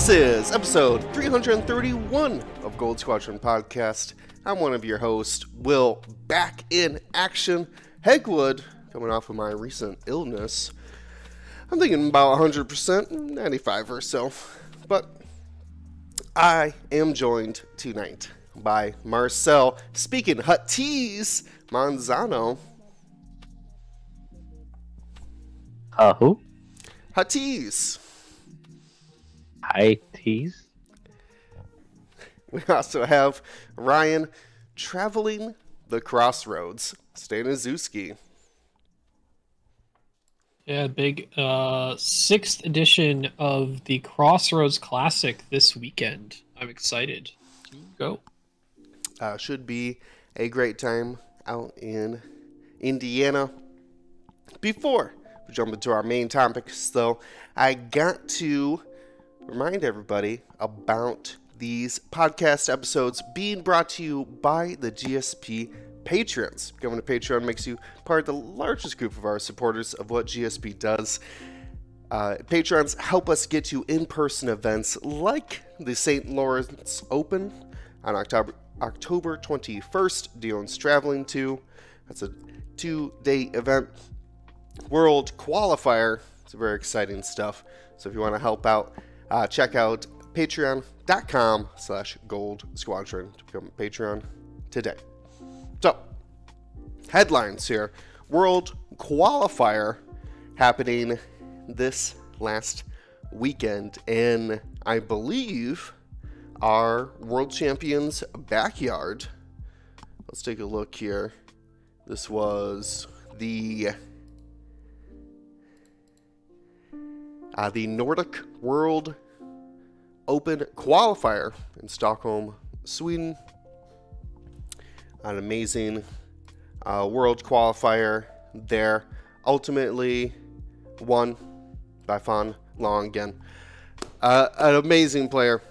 This is episode 331 of Gold Squadron Podcast. I'm one of your hosts, Will, back in action. Hegwood, coming off of my recent illness. I'm thinking about 100%, 95 or so. But I am joined tonight by Marcel, speaking Huttese Manzano. Uh, who? Huttese. Hi, tease. We also have Ryan traveling the crossroads, Staniszewski. Yeah, big uh sixth edition of the Crossroads Classic this weekend. I'm excited. Go. Uh, should be a great time out in Indiana. Before we jump into our main topics, though, I got to remind everybody about these podcast episodes being brought to you by the GSP patrons. Going to Patreon makes you part of the largest group of our supporters of what GSP does. Uh, patrons help us get to in-person events like the St. Lawrence Open on October October 21st. Dion's traveling to. That's a two-day event. World Qualifier. It's very exciting stuff. So if you want to help out, uh, check out patreon.com slash gold squadron to become a patreon today. So headlines here. World qualifier happening this last weekend in i believe our world champions backyard. Let's take a look here. This was the uh, the Nordic World Open qualifier in Stockholm, Sweden. An amazing uh, world qualifier there. Ultimately won by Fan Longen. Uh, an amazing player.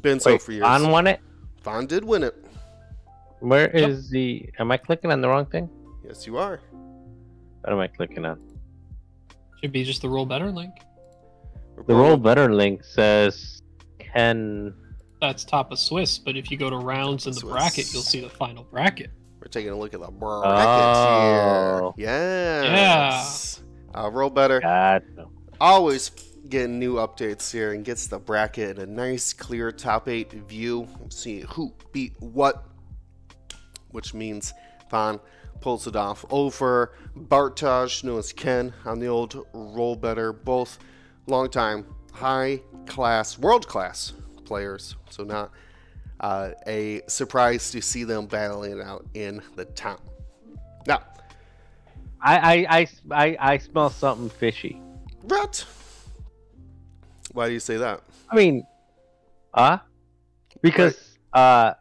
Been so Wait, for years. on won it. Fan did win it. Where is the? Am I clicking on the wrong thing? Yes, you are. What am I clicking on? Should be just the roll better link. The roll better link says Ken. That's top of Swiss, but if you go to rounds in the Swiss. bracket, you'll see the final bracket. We're taking a look at the bracket Oh. here. Yes. Uh, roll better. God, always getting new updates here and gets the bracket in a nice clear top eight view see who beat what which means Van pulls it off over Bartaj known as Ken on the old roll better both long time high class world class players so not uh, a surprise to see them battling it out in the town now I, I, I, I, I smell something fishy. What? Why do you say that? I mean, uh, because uh,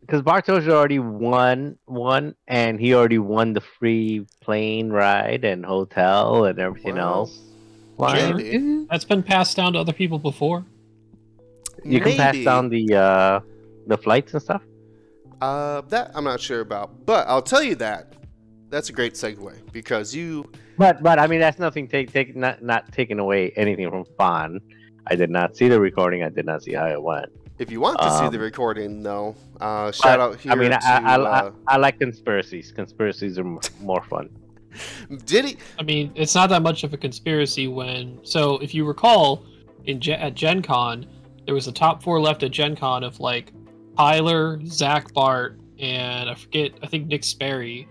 because Bartosz already won one, and he already won the free plane ride and hotel and everything Wow. else. Sure. That's been passed down to other people before. You can pass down the uh the flights and stuff. Uh, that I'm not sure about, but I'll tell you that. That's a great segue because you. But but I mean that's nothing take take not not taking away anything from Fawn. I did not see the recording. I did not see how it went. If you want to see Um, the recording, though, uh, shout But, out here I mean, to. I, I, I, uh, I like conspiracies. Conspiracies are more fun. Did he? I mean, it's not that much of a conspiracy when. So, if you recall, in Gen- at Gen Con, there was a top four left at Gen Con of like Tyler, Zach Bart, and I forget, I think Nick Sperry,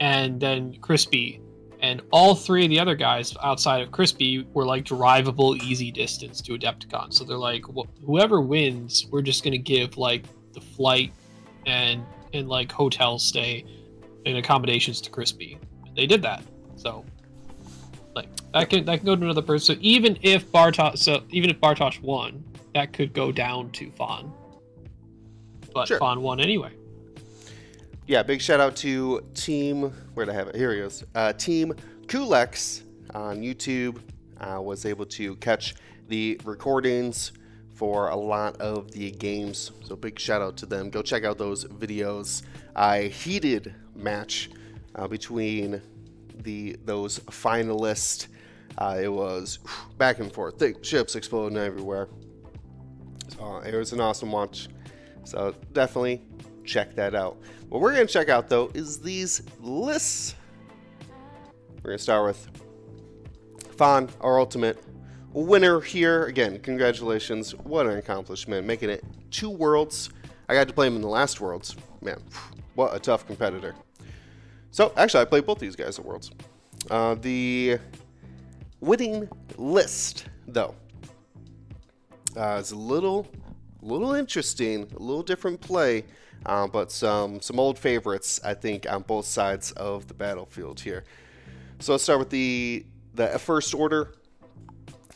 and then Crispy. And all three of the other guys outside of Crispy were like drivable, easy distance to Adepticon. So they're like, wh- whoever wins, we're just gonna give like the flight and and like hotel stay and accommodations to Crispy. They did that. So like that can that can go to another person. So even if Bartosz so even if Bartosz won, that could go down to Fawn. But Sure. Fawn won anyway. Yeah, big shout out to Team. Where'd I have it? Here he is. Uh, Team Kulex on YouTube uh, was able to catch the recordings for a lot of the games. So big shout out to them. Go check out those videos. A heated match uh, between the those finalists. Uh, it was back and forth, ships exploding everywhere. So it was an awesome watch. So definitely check that out. What we're going to check out though is these lists. We're going to start with Fawn, our ultimate winner here. Again, congratulations. What an accomplishment. Making it two worlds. I got to play him in the last worlds. Man, what a tough competitor. So, actually, I played both these guys at worlds. Uh, the winning list, though, uh, is a little, little interesting, a little different play, uh, but some some old favorites, I think, on both sides of the battlefield here. So let's start with the the first order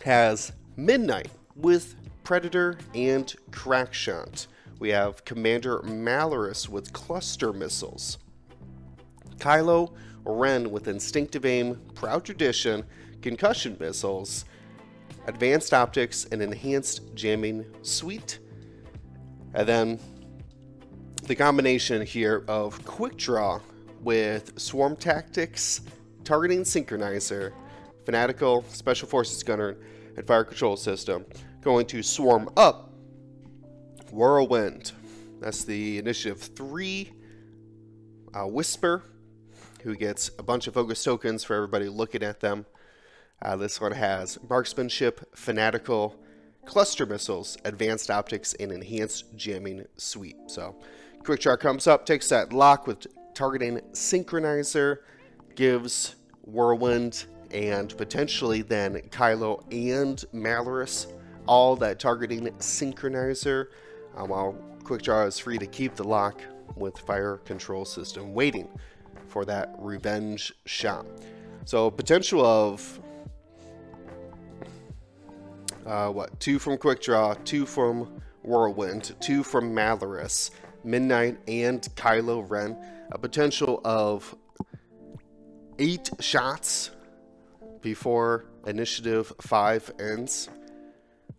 has Midnight with Predator and Crackshot. We have Commander Malarus with cluster missiles. Kylo Ren with instinctive aim, proud tradition, concussion missiles, advanced optics, and enhanced jamming suite. And then the combination here of quick draw with swarm tactics, targeting synchronizer, fanatical special forces gunner, and fire control system going to swarm up whirlwind. That's the initiative three. Uh, Whisper, who gets a bunch of focus tokens for everybody looking at them. Uh, this one has marksmanship, fanatical, cluster missiles, advanced optics, and enhanced jamming suite. So, quick draw comes up, takes that lock with targeting synchronizer, gives whirlwind and potentially then Kylo and Malarus all that targeting synchronizer, uh, while quick draw is free to keep the lock with fire control system waiting for that revenge shot. So potential of uh, what two from quick draw, two from whirlwind, two from Malarus, midnight, and Kylo Ren. A potential of eight shots before initiative five ends.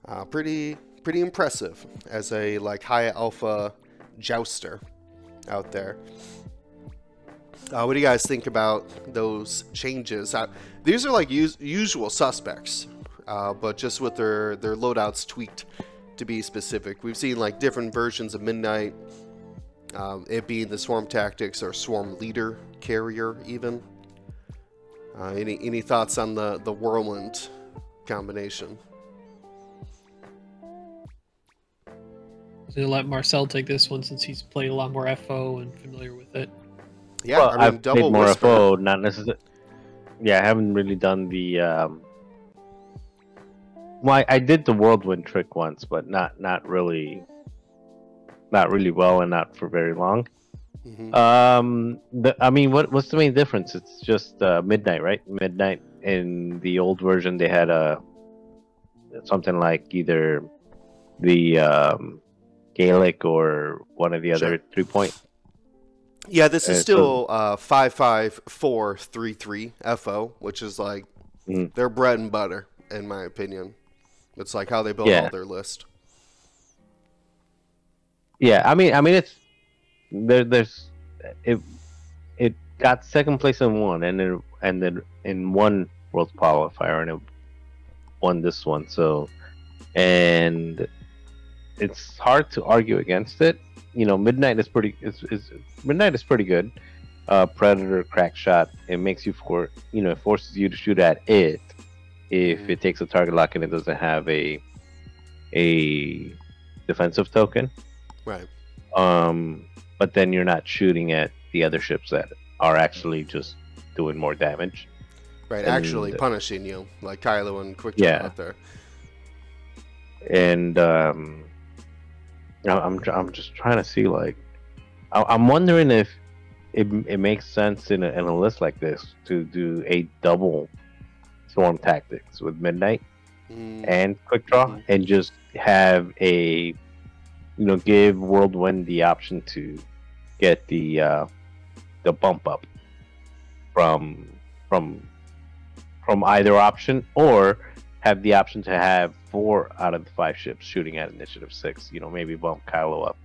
Uh, pretty pretty impressive as a like high alpha jouster out there. Uh, what do you guys think about those changes? Uh, these are like us- usual suspects, uh, but just with their their loadouts tweaked to be specific. We've seen like different versions of Midnight, um, it being the Swarm Tactics or Swarm Leader carrier even. Uh, any any thoughts on the the whirlwind combination? Gonna let Marcel take this one since he's played a lot more FO and familiar with it. Yeah, well, I mean have double played more whisper. FO, not necessarily. Yeah, I haven't really done the. Um... Well, I, I did the whirlwind trick once, but not not really, not really well, and not for very long. Mhm. Um, the, I mean, what what's the main difference? It's just uh, midnight, right? Midnight in the old version, they had a something like either the um, Gaelic or one of the other three point. Yeah, this is so- still uh, five five four three three FO, which is like Mm. their bread and butter, in my opinion. It's like how they build Yeah. all their list. Yeah, I mean, I mean, it's there. There's it. It got second place in one, and then and then in one world qualifier, and it won this one. So, and it's hard to argue against it. You know, midnight is pretty. Is, is midnight is pretty good. Uh, Predator, crack shot. It makes you for you know, it forces you to shoot at it if it takes a target lock and it doesn't have a a defensive token Right. um, but then you're not shooting at the other ships that are actually just doing more damage. Right. And- Actually punishing you, like Kylo and Quick Yeah. out there. And um, I'm I'm just trying to see like I- I'm wondering if it, it makes sense in a, in a list like this to do a double swarm tactics with midnight Mm, and quick draw Mhm. and just have a you know give whirlwind the option to get the uh the bump up from from from either option or have the option to have four out of the five ships shooting at initiative six you know maybe bump kylo up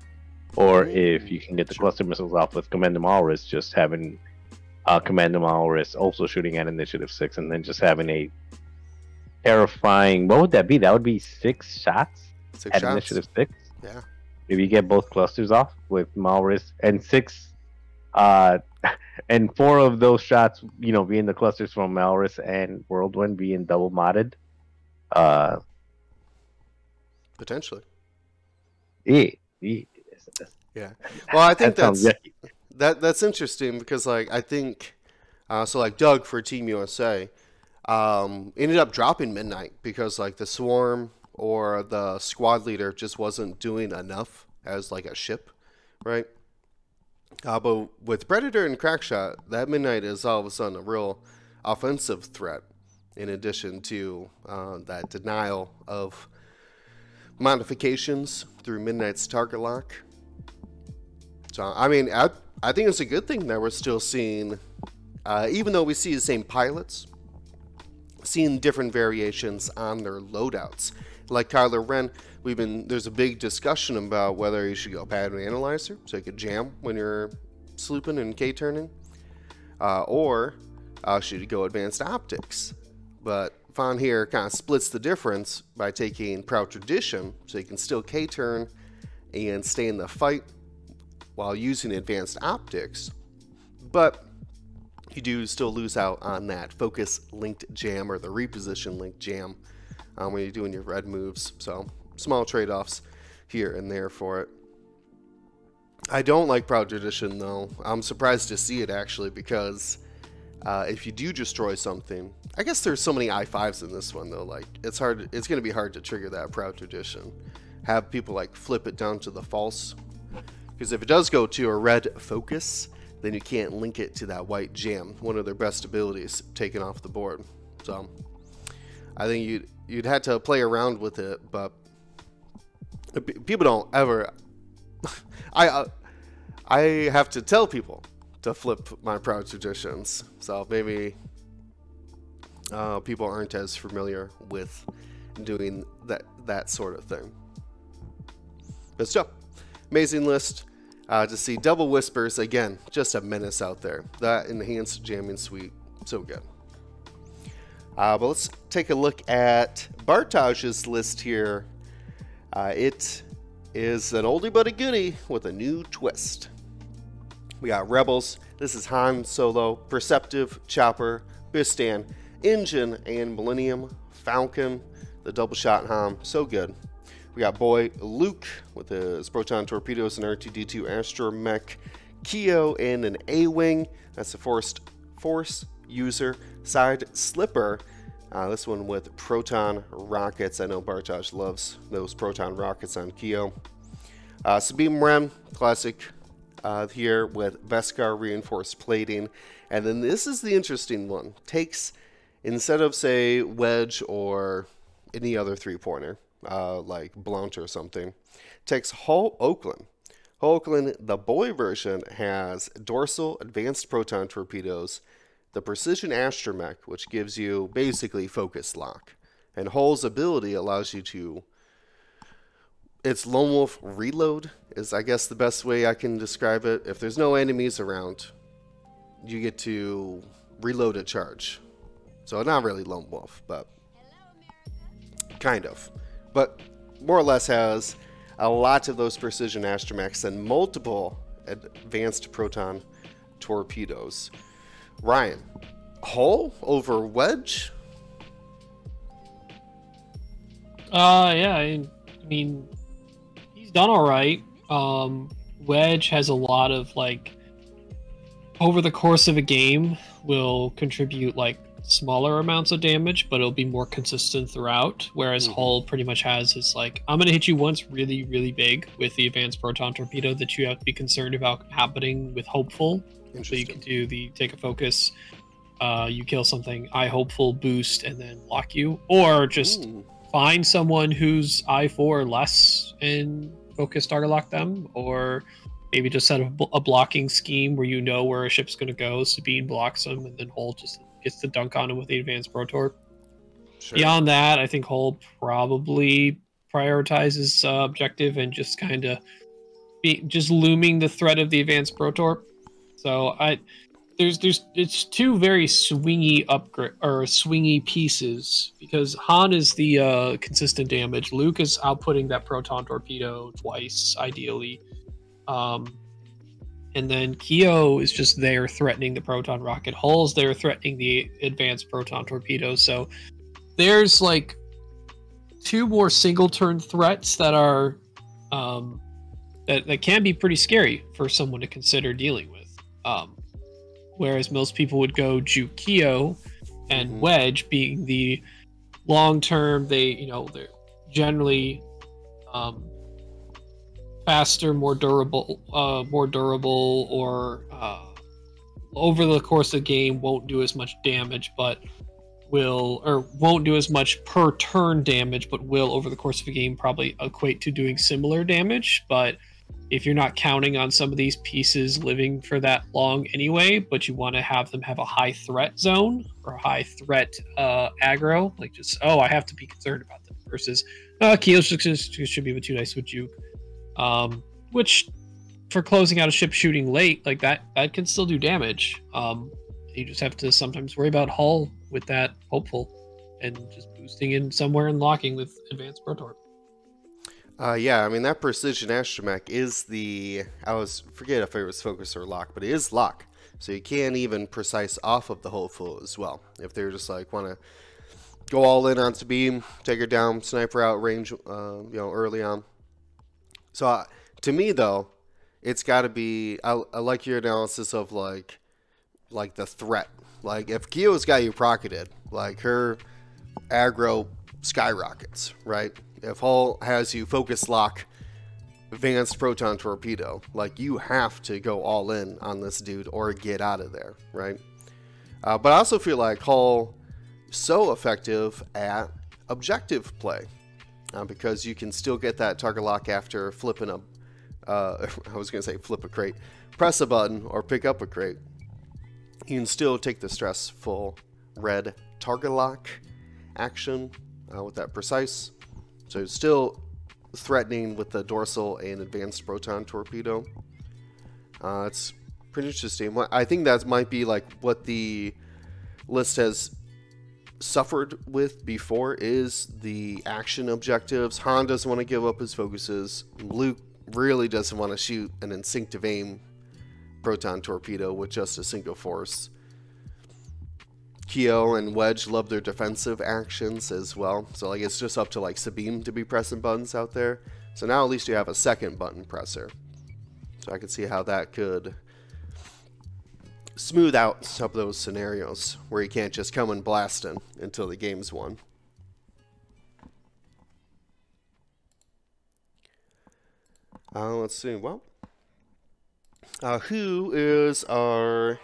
or if you can get the cluster missiles off with commander Malarus, just having uh commander Malarus also shooting at initiative six and then just having a terrifying. What would that be? That would be six shots Six at shots. initiative six. Yeah. If you get both clusters off with Malarus and six, uh, and four of those shots, you know, being the clusters from Malarus and Whirlwind being double modded. Uh, Potentially. Yeah. eh, Well, I think that that's yucky. that that's interesting because like I think uh, so like Doug for Team USA um, ended up dropping Midnight because like the Swarm or the squad leader just wasn't doing enough as like a ship, right? Uh, but with Predator and Crackshot, that Midnight is all of a sudden a real offensive threat. In addition to uh, that denial of modifications through Midnight's target lock. So I mean, I I think it's a good thing that we're still seeing, uh, even though we see the same pilots, seeing different variations on their loadouts. Like Kylo Ren, we've been there's a big discussion about whether you should go pattern analyzer so you could jam when you're slooping and K turning, uh, or uh, should you go advanced optics. But Von here kind of splits the difference by taking proud tradition, so you can still K turn and stay in the fight while using advanced optics, but you do still lose out on that focus linked jam or the reposition linked jam um, when you're doing your red moves. So small trade offs here and there for it. I don't like Proud Tradition though. I'm surprised to see it actually because uh, if you do destroy something, I guess there's so many i5s in this one though. Like it's hard. It's going to be hard to trigger that Proud Tradition. Have people like flip it down to the false because if it does go to a red focus, then you can't link it to that white jam, one of their best abilities, taken off the board. So I think you'd you'd have to play around with it, but people don't ever. I uh, I have to tell people to flip my proud traditions, so maybe uh, people aren't as familiar with doing that that sort of thing. But still, amazing list. Uh, to see double whispers again, just a menace out there. That enhanced jamming suite, so good. Uh, but let's take a look at Bartaj's list here. Uh, it is an oldie but a goodie with a new twist. We got Rebels. This is Han Solo, Perceptive, Chopper, Bistan, Engine, and Millennium Falcon. The double shot Han, so good. We got boy Luke with his proton torpedoes and R2D2 astromech, Keo and an A-wing. That's the forced force user side slipper. Uh, this one with proton rockets. I know Bartosz loves those proton rockets on Keo. Uh, Sabine Wren, classic uh, here with Beskar reinforced plating. And then this is the interesting one. Takes, instead of, say, Wedge or any other three pointer, uh, like Blount or something, takes Hol Okand. Hol Okand, the boy version, has dorsal advanced proton torpedoes, the precision astromech, which gives you basically focus lock, and Hol's ability allows you to. It's Lone Wolf reload is I guess the best way I can describe it. If there's no enemies around, you get to reload a charge. So not really Lone Wolf, but kind of. But more or less has a lot of those precision astromechs and multiple advanced proton torpedoes. Ryan, Hol over Wedge? Uh, yeah. I, mean, he's done all right. Um, Wedge has a lot of like over the course of a game will contribute like smaller amounts of damage, but it'll be more consistent throughout. Whereas Mhm. Hol pretty much has his like, I'm gonna hit you once really, really big with the advanced proton torpedo that you have to be concerned about happening with hopeful. So you can do the take a focus, uh, you kill something, I hopeful boost, and then lock you, or just find someone who's I four less and focus target lock them, or maybe just set bl- a blocking scheme where you know where a ship's going to go. Sabine blocks them, and then Hol just gets to dunk on him with the advanced pro torp. sure. Beyond that, I think Hol probably prioritizes uh, objective and just kind of be just looming the threat of the advanced pro torp. So I, there's there's it's two very swingy upgrade or swingy pieces because Han is the uh, consistent damage. Luke is outputting that proton torpedo twice, ideally, um, and then Keo is just there threatening the proton rocket hulls. They're threatening the advanced proton torpedoes. So there's like two more single turn threats that are um, that that can be pretty scary for someone to consider dealing with. Um, whereas most people would go Jukio and Mhm. Wedge being the long term. They you know they're generally um, faster, more durable, uh, more durable, or uh, over the course of the game won't do as much damage, but will or won't do as much per turn damage, but will over the course of a game probably equate to doing similar damage. But if you're not counting on some of these pieces living for that long anyway, but you want to have them have a high threat zone or high threat uh, aggro, like just oh, I have to be concerned about them versus uh, Keel should, should should be with two dice with Juke, um, which for closing out a ship shooting late like that that can still do damage. Um, you just have to sometimes worry about Hol with that hopeful and just boosting in somewhere and locking with advanced protor. Uh, yeah, I mean that precision astromech is the I was forget if it was focus or lock, but it is lock, so you can even precise off of the hopeful as well. If they're just like want to go all in on beam, take her down, sniper out range, uh, you know, early on. So uh, to me though, it's got to be. I, I like your analysis of like, like the threat. Like if Keo's got you procketed, like her aggro skyrockets, right? If Hol has you focus lock advanced proton torpedo, like you have to go all in on this dude or get out of there, right? Uh, but I also feel like Hol so effective at objective play uh, because you can still get that target lock after flipping a. Uh, I was gonna say flip a crate, press a button or pick up a crate. You can still take the stressful red target lock action uh, with that precise. So still threatening with the dorsal and advanced proton torpedo. Uh, it's pretty interesting. I think that might be like what the list has suffered with before is the action objectives. Han doesn't want to give up his focuses. Luke really doesn't want to shoot an instinctive aim proton torpedo with just a single force. Keo and Wedge love their defensive actions as well. So like it's just up to like Sabine to be pressing buttons out there. So now at least you have a second button presser. So I can see how that could smooth out some of those scenarios where you can't just come and blasting until the game's won. Uh, let's see. Well, uh, who is our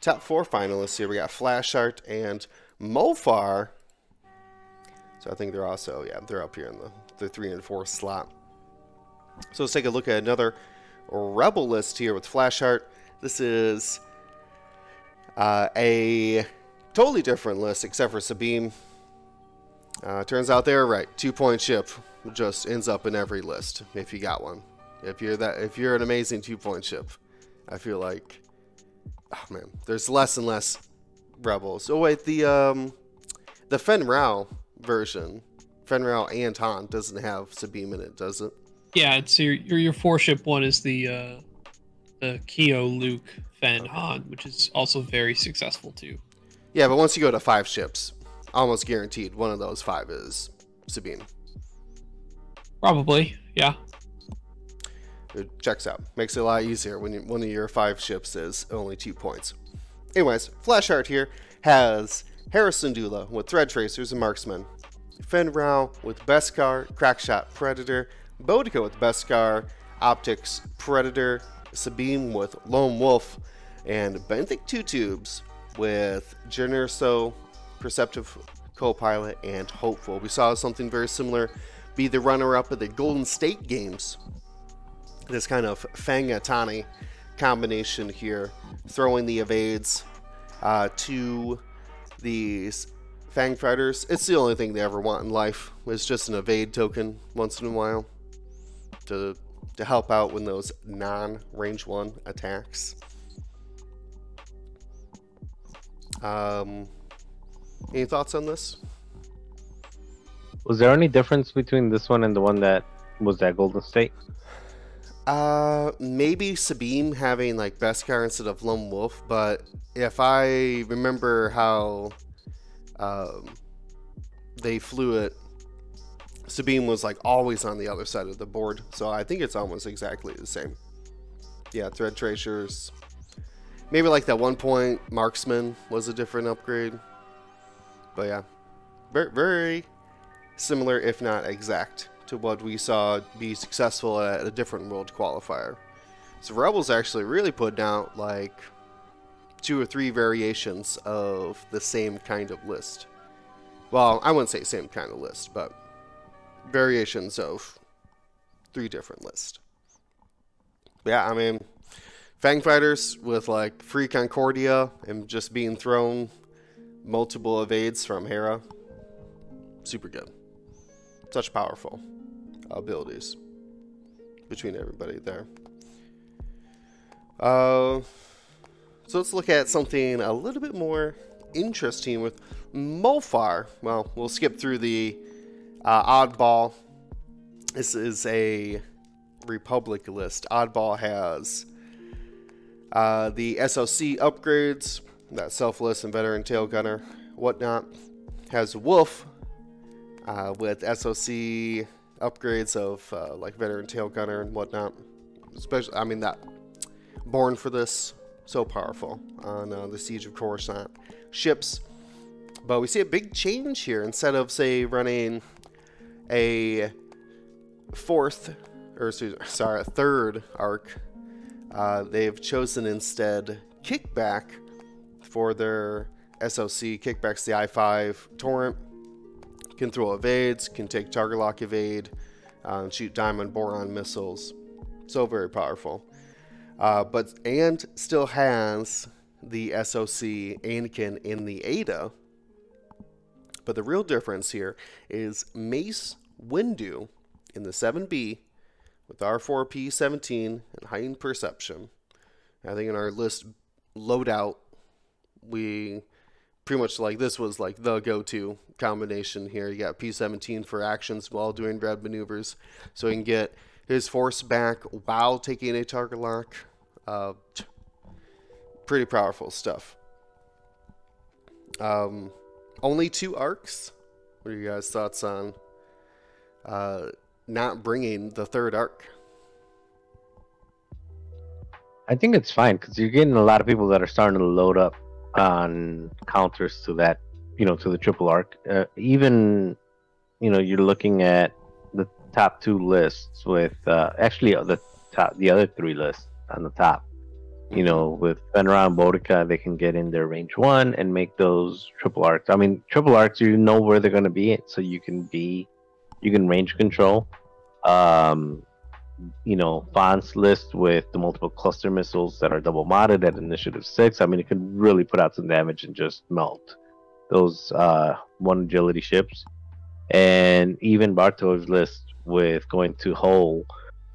top four finalists here? We got Flash Art and Mofar. So I think they're also yeah they're up here in the the three and four slot. So let's take a look at another Rebel list here with Flash Art. This is uh, a totally different list except for Sabine. Uh, turns out they're right. Two point ship just ends up in every list if you got one. If you're that, if you're an amazing two point ship, I feel like, oh man, there's less and less rebels. Oh wait, the um, the Fenn Rau version, Fenn Rau and Han doesn't have Sabine in it, does it? Yeah, it's your your, your four ship one is the uh, the Keo, Luke, Fenn, Han, which is also very successful too. Yeah, but once you go to five ships, almost guaranteed one of those five is Sabine. Probably, yeah. It checks out. Makes it a lot easier when you, one of your five ships is only two points. Anyways, Flash Art here has Hera Syndulla with Thread Tracers and Marksman, Fenn Rau with Beskar, Crackshot Predator, Bodica with Beskar, Optics Predator, Sabine with Lone Wolf, and Benthic Two Tubes with Generso, Perceptive Co-Pilot, and Hopeful. We saw something very similar be the runner-up of the Golden State Games this kind of Fangatani combination here, throwing the evades uh, to these Fang fighters. It's the only thing they ever want in life. It's just an evade token once in a while to to help out when those non-range one attacks. Um, any thoughts on this? Was there any difference between this one and the one that was at Golden State? Uh, maybe Sabine having like Beskar instead of Lone Wolf, but if I remember how um, they flew it, Sabine was like always on the other side of the board, so I think it's almost exactly the same. Yeah, thread tracers. Maybe like that one point marksman was a different upgrade, but yeah, very very similar if not exact to what we saw be successful at a different world qualifier. So Rebels actually really put out like two or three variations of the same kind of list. Well, I wouldn't say same kind of list, but variations of three different lists. Yeah, I mean, Fang Fighters with like free Concordia and just being thrown multiple evades from Hera. Super good. Such powerful abilities between everybody there. Uh, so let's look at something a little bit more interesting with Mofar. Well, we'll skip through the uh, oddball. This is a Republic list. Oddball has uh, the SOC upgrades, that selfless and veteran tail gunner, whatnot. Has Wolf uh, with SOC upgrades of uh, like veteran tail gunner and whatnot. Especially, I mean that born for this so powerful on uh, the siege of Coruscant ships. But we see a big change here. Instead of say running a fourth or sorry a third arc, uh, they've chosen instead kickback for their SOC. Kickback's the I5 torrent can throw evades, can take target lock evade, um, shoot diamond boron missiles. So very powerful. Uh, but and still has the SOC Anakin in the Eta. But the real difference here is Mace Windu in the 7B with R4P17 and heightened perception. I think in our list loadout, we pretty much like this was like the go-to combination here. You got P17 for actions while doing red maneuvers, so he can get his force back while taking a target lock. Uh, pretty powerful stuff. Um, only two arcs. What are you guys' thoughts on uh, not bringing the third arc? I think it's fine because you're getting a lot of people that are starting to load up on counters to that, you know, to the triple arc. Uh, even, you know, you're looking at the top two lists with uh, actually the top, the other three lists on the top. You know, with Fenrir and Bodica, they can get in their range one and make those triple arcs. I mean, triple arcs, you know where they're going to be, so you can be, you can range control. Um, you know, fonts list with the multiple cluster missiles that are double modded at initiative six. I mean, it can really put out some damage and just melt those uh, one agility ships. And even Bartov's list with going to Hol,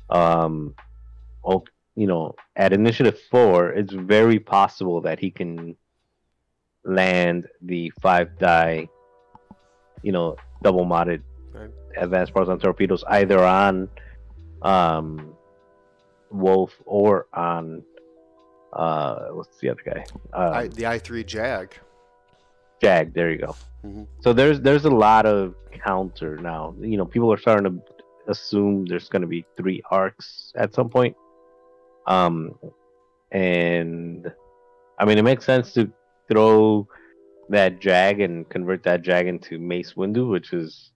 um, you know, at initiative four, it's very possible that he can land the five die, you know, double modded. Advanced proton torpedoes either on um, Wolf or on uh, what's the other guy? Um, I, the i three Jag. Jag, there you go. Mm-hmm. So there's there's a lot of counter now. You know, people are starting to assume there's going to be three arcs at some point. Um, and I mean, it makes sense to throw that Jag and convert that Jag into Mace Windu, which is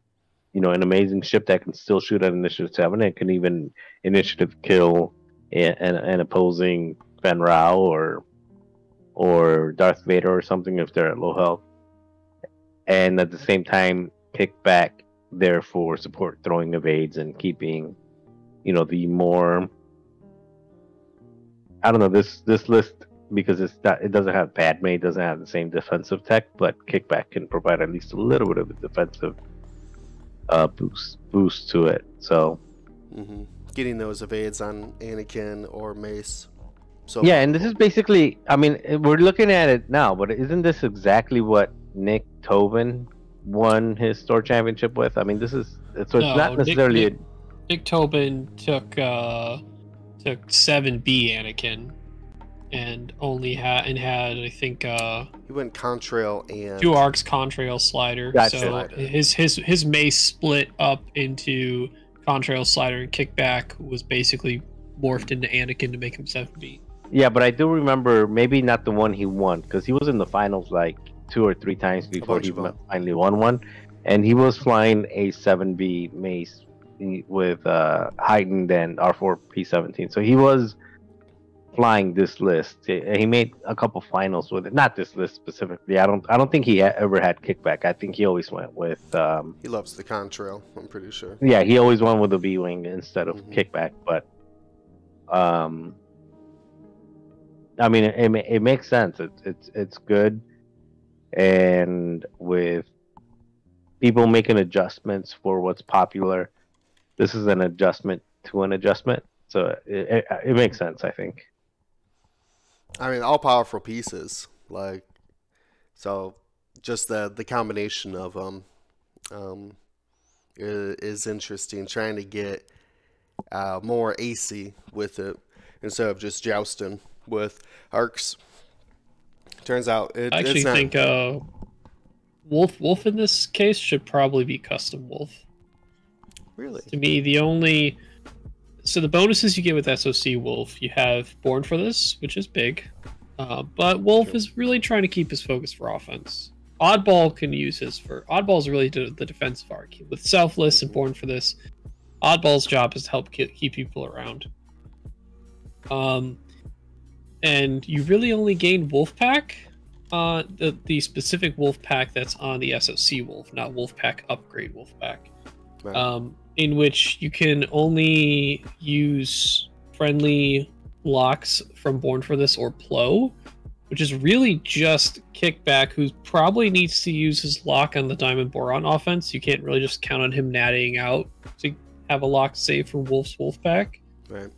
you know, an amazing ship that can still shoot at initiative seven and can even initiative kill an, an opposing Fenn Rau or or Darth Vader or something if they're at low health. And at the same time, kick back there for support throwing evades and keeping, you know, the more I don't know this this list because it's not, it doesn't have Padme, it doesn't have the same defensive tech, but kickback can provide at least a little bit of a defensive uh, boost boost to it. So, mm-hmm. getting those evades on Anakin or Mace, So Yeah, and this is basically, I mean, we're looking at it now, but isn't this exactly what Nick Tobin won his store championship with? I mean, this is, so it's No, not Nick- necessarily, Nick- Nick Tobin took uh took seven B Anakin, and only had and had I think uh he went contrail and two arcs contrail slider. Gotcha. So Slider. his his his mace split up into contrail slider and kickback was basically morphed into Anakin to make him seven B. a, yeah, but I do remember maybe not the one he won, because he was in the finals like two or three times before he of 'em. finally won one. And he was flying a 7B mace with uh, heightened and R4 P17. So he was flying this list. He made a couple finals with it. Not this list specifically. I don't. I don't think he ever had kickback. I think he always went with. Um, he loves the contrail. I'm pretty sure. yeah, he always went with the B wing instead of Mhm. kickback. But, um, I mean, it, it, it makes sense. It's it's it's good, and with people making adjustments for what's popular, this is an adjustment to an adjustment. So it, it, it makes sense, I think. I mean, all powerful pieces. Like, so just the the combination of them um, i- is interesting. Trying to get uh, more AC with it instead of just jousting with arcs. Turns out it, I actually not. think uh Wolf Wolf in this case should probably be custom Wolf. really. To me, the only so the bonuses you get with SOC Wolf, you have Born for this, which is big, uh, but Wolf is really trying to keep his focus for offense. Oddball can use his for Oddball is really the, defensive arc with Selfless and Born for this. Oddball's job is to help ke- keep people around. Um, and you really only gain Wolf Pack, uh, the the specific Wolf Pack that's on the SOC Wolf, not Wolf Pack upgrade Wolf Pack Right. um, in which you can only use friendly locks from Born for This or Plo, which is really just Kickback, who probably needs to use his lock on the Diamond Boron offense. You can't really just count on him nattying out to have a lock save from Wolf's Wolfpack. right.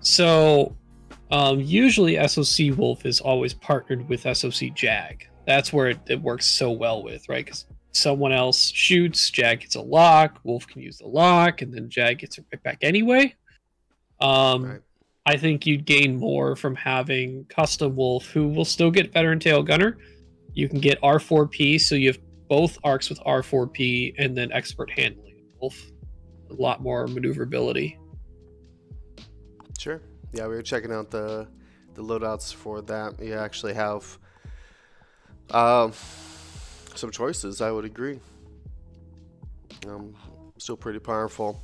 So, um, usually SOC Wolf is always partnered with SOC Jag. That's where it, it works so well with, right? Because someone else shoots, Jag gets a lock, Wolf can use the lock, and then Jag gets it right back anyway. Um, Right. I think you'd gain more from having Custom Wolf, who will still get Veteran Tail Gunner. You can get R4P, so you have both arcs with R4P and then Expert Handling. Wolf, a lot more maneuverability. Sure. Yeah, we were checking out the the loadouts for that. You actually have um, some choices. I would agree. Um, still pretty powerful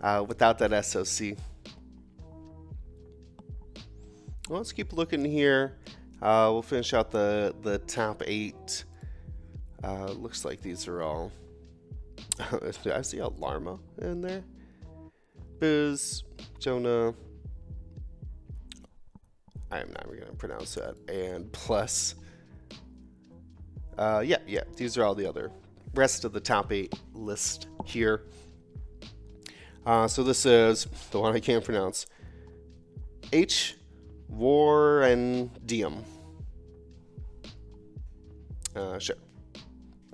uh, without that SOC. Well, let's keep looking here. Uh, we'll finish out the the top eight. Uh, looks like these are all. I see a Larma in there. Biz, Jonah. I am not even going to pronounce that. And plus. Uh, yeah, yeah. These are all the other rest of the top eight list here. Uh, so this is the one I can't pronounce. H. War and Diem. Uh, sure.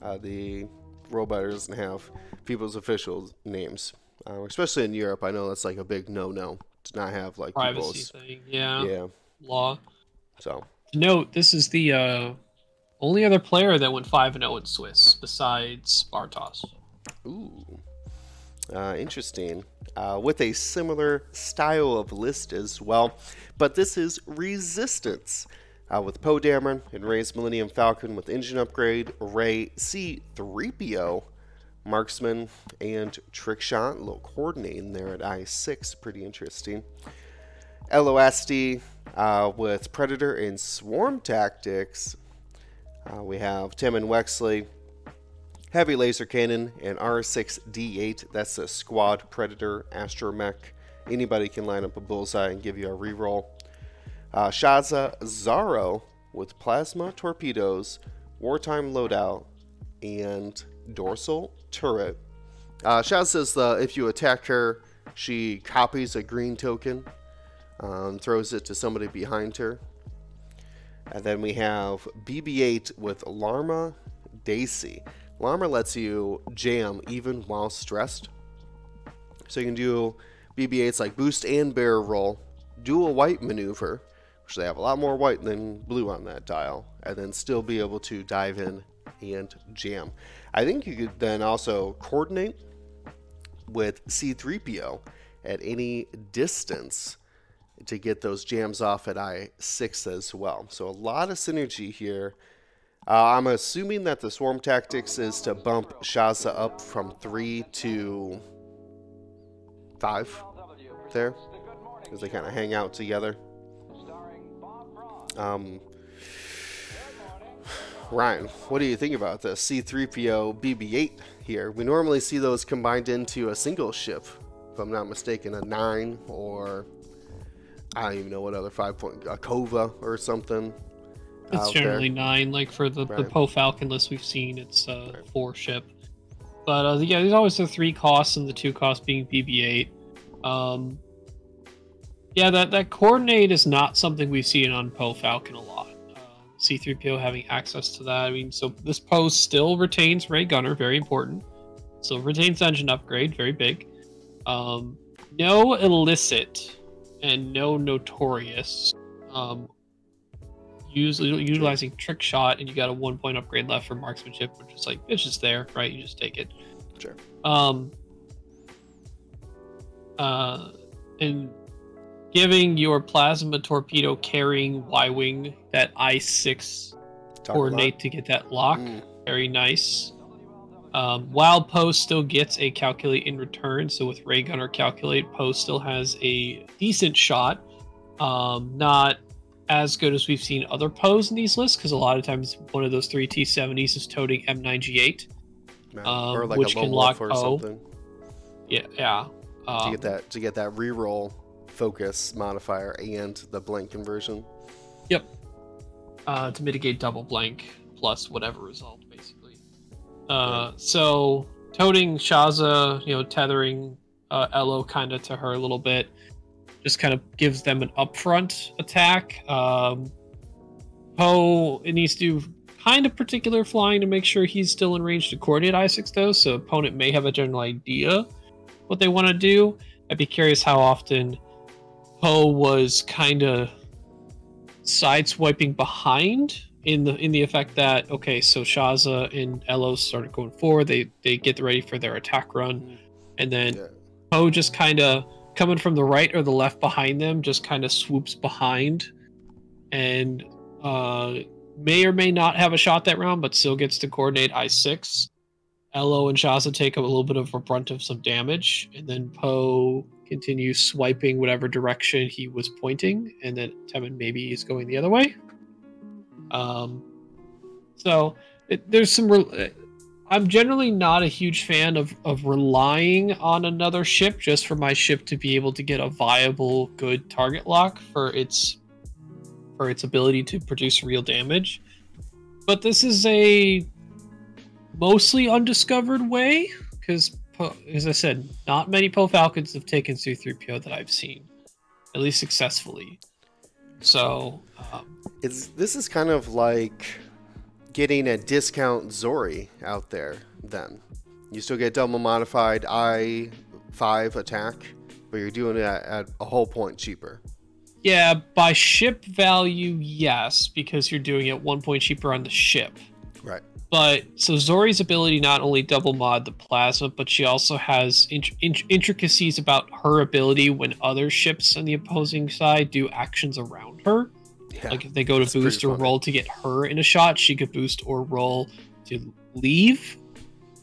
Uh, the robot doesn't have people's official names, uh, especially in Europe. I know that's like a big no-no to not have like Privacy people's. thing, yeah. Yeah. Law. So Note: This is the uh, only other player that went five and zero in Swiss besides Bartos. Ooh, uh, interesting. Uh, with a similar style of list as well, but this is Resistance. Uh, with Poe Dameron and Rey's Millennium Falcon with engine upgrade, Ray C3PO, Marksman, and Trickshot. A little coordinating there at I6. Pretty interesting. LOSD uh, with Predator and Swarm Tactics. Uh, we have Temmin Wexley, Heavy Laser Cannon, and R6D8. That's a Squad Predator Astromech. Anybody can line up a bullseye and give you a reroll. Uh, Shaza Zaro with Plasma Torpedoes, Wartime Loadout, and Dorsal Turret. Uh, says uh, if you attack her, she copies a green token um, throws it to somebody behind her. And then we have BB-8 with Larma D'Acy. Larma lets you jam even while stressed. So you can do BB-8s like boost and barrel roll, do a white maneuver, which they have a lot more white than blue on that dial, and then still be able to dive in and jam. I think you could then also coordinate with C3PO at any distance to get those jams off at I6 as well. So a lot of synergy here. Uh, I'm assuming that the swarm tactics is to bump Shasa up from 3 to 5 there because they kind of hang out together. Um, Ryan, what do you think about the C3PO BB-8 here? We normally see those combined into a single ship, if I'm not mistaken, a 9 or I don't even know what other 5 point, a Kova or something. It's generally there. nine. Like for the, the Poe Falcon list we've seen, it's uh, Right. four ship. But uh, yeah, there's always the three costs, and the two costs being BB-8. Um, yeah, that that coordinate is not something we've seen on Poe Falcon a lot. Uh, C-3PO having access to that. I mean, so this Poe still retains Rey Gunner, very important. Still retains engine upgrade, very big. Um, no illicit and no notorious. Um, usually utilizing trick shot and you got a one point upgrade left for marksmanship which is like it's just there right? You just take it. Sure. um uh and giving your plasma torpedo carrying y-wing that i6 Talk about- coordinate to get that lock. Mm, very nice um, while Poe still gets a calculate in return, so with Rey Gunner calculate, Poe still has a decent shot. Um, not as good as we've seen other Poes in these lists, because a lot of times one of those three T70s is toting M9G8. man. um, or like which a can lock or Poe. something Yeah, yeah. to Um, get that to get that reroll focus modifier and the blank conversion. Yep. Uh, to mitigate double blank plus whatever result. Uh, so toting Shasa, you know, tethering uh, Ello kind of to her a little bit, just kind of gives them an upfront attack. Um, Poe needs to kind of particular flying to make sure he's still in range to coordinate I6 though, so opponent may have a general idea what they want to do. I'd be curious how often Poe was kind of sideswiping behind in the in the effect that okay, so Shasa and Elos started going forward. They they get ready for their attack run, and then Yeah. Poe just kind of coming from the right or the left behind them, just kind of swoops behind, and uh, may or may not have a shot that round, but still gets to coordinate I six. Ello and Shasa take a little bit of a brunt of some damage, and then Poe continues swiping whatever direction he was pointing, and then Temmin maybe is going the other way. Um, so it, there's some. Re- I'm generally not a huge fan of of relying on another ship just for my ship to be able to get a viable, good target lock for its for its ability to produce real damage. But this is a mostly undiscovered way because, as I said, not many Poe Falcons have taken C-3PO that I've seen, at least successfully. So, um, It's this is kind of like getting a discount Zorii out there. Then you still get double modified I five attack, but you're doing it at, a whole point cheaper. yeah, by ship value, yes, because you're doing it one point cheaper on the ship. Right. But so Zorii's ability not only double mod the plasma, but she also has int- int- intricacies about her ability when other ships on the opposing side do actions around her. Yeah. Like if they go to boost or funny. roll to get her in a shot, she could boost or roll to leave.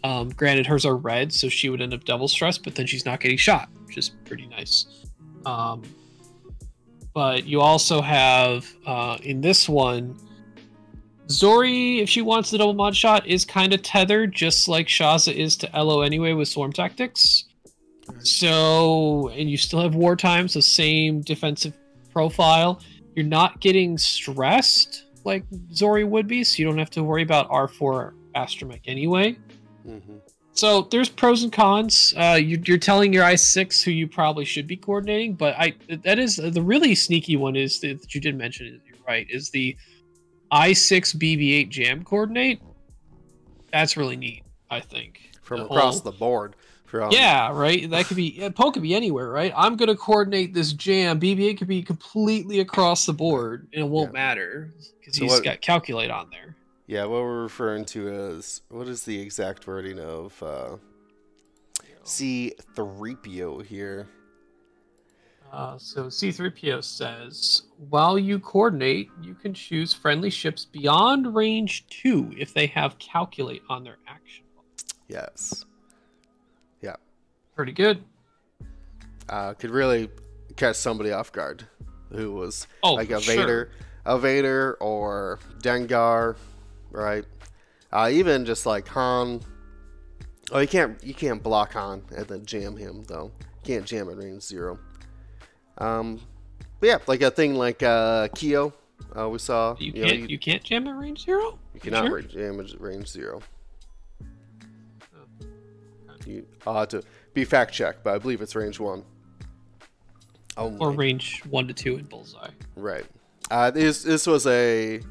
Um, granted, hers are red, so she would end up double stressed, but then she's not getting shot, which is pretty nice. Um, but you also have uh, in this one, Zorii, if she wants the double mod shot, is kind of tethered, just like Shasa is to Ello anyway with Swarm Tactics. So, and you still have wartime, so same defensive profile. You're not getting stressed like Zorii would be, so you don't have to worry about R4 Astromech anyway. Mhm. So there's pros and cons. Uh, you, you're telling your i6 who you probably should be coordinating, but I that is the really sneaky one is that you did mention it. You're right. Is the i6 BB8 jam coordinate? That's really neat. I think from The across whole- the board. From, Yeah, right. That could be Poe could be anywhere, right? I'm gonna coordinate this jam. BB8 could be completely across the board, and it won't Yeah. matter because So he's what- got calculate on there. Yeah, what we're referring to is what is the exact wording of uh, C3PO here? Uh, so C3PO says, while you coordinate, you can choose friendly ships beyond range two if they have calculate on their action. Yes. Pretty good. Uh, could really catch somebody off guard who was Oh, like a sure. Vader, a Vader or Dengar, right? Uh, even just like Han. Oh, you can't you can't block Han and then jam him though. You can't jam at range zero. Um, but yeah, like a thing like uh, Keo, uh, we saw. You know, can't you, you can't jam at range zero. you cannot sure? jam at range zero. Oh, You I'll to be fact checked, but I believe it's range one. Only. Or range one to two in bullseye. Right. Uh, this this was a.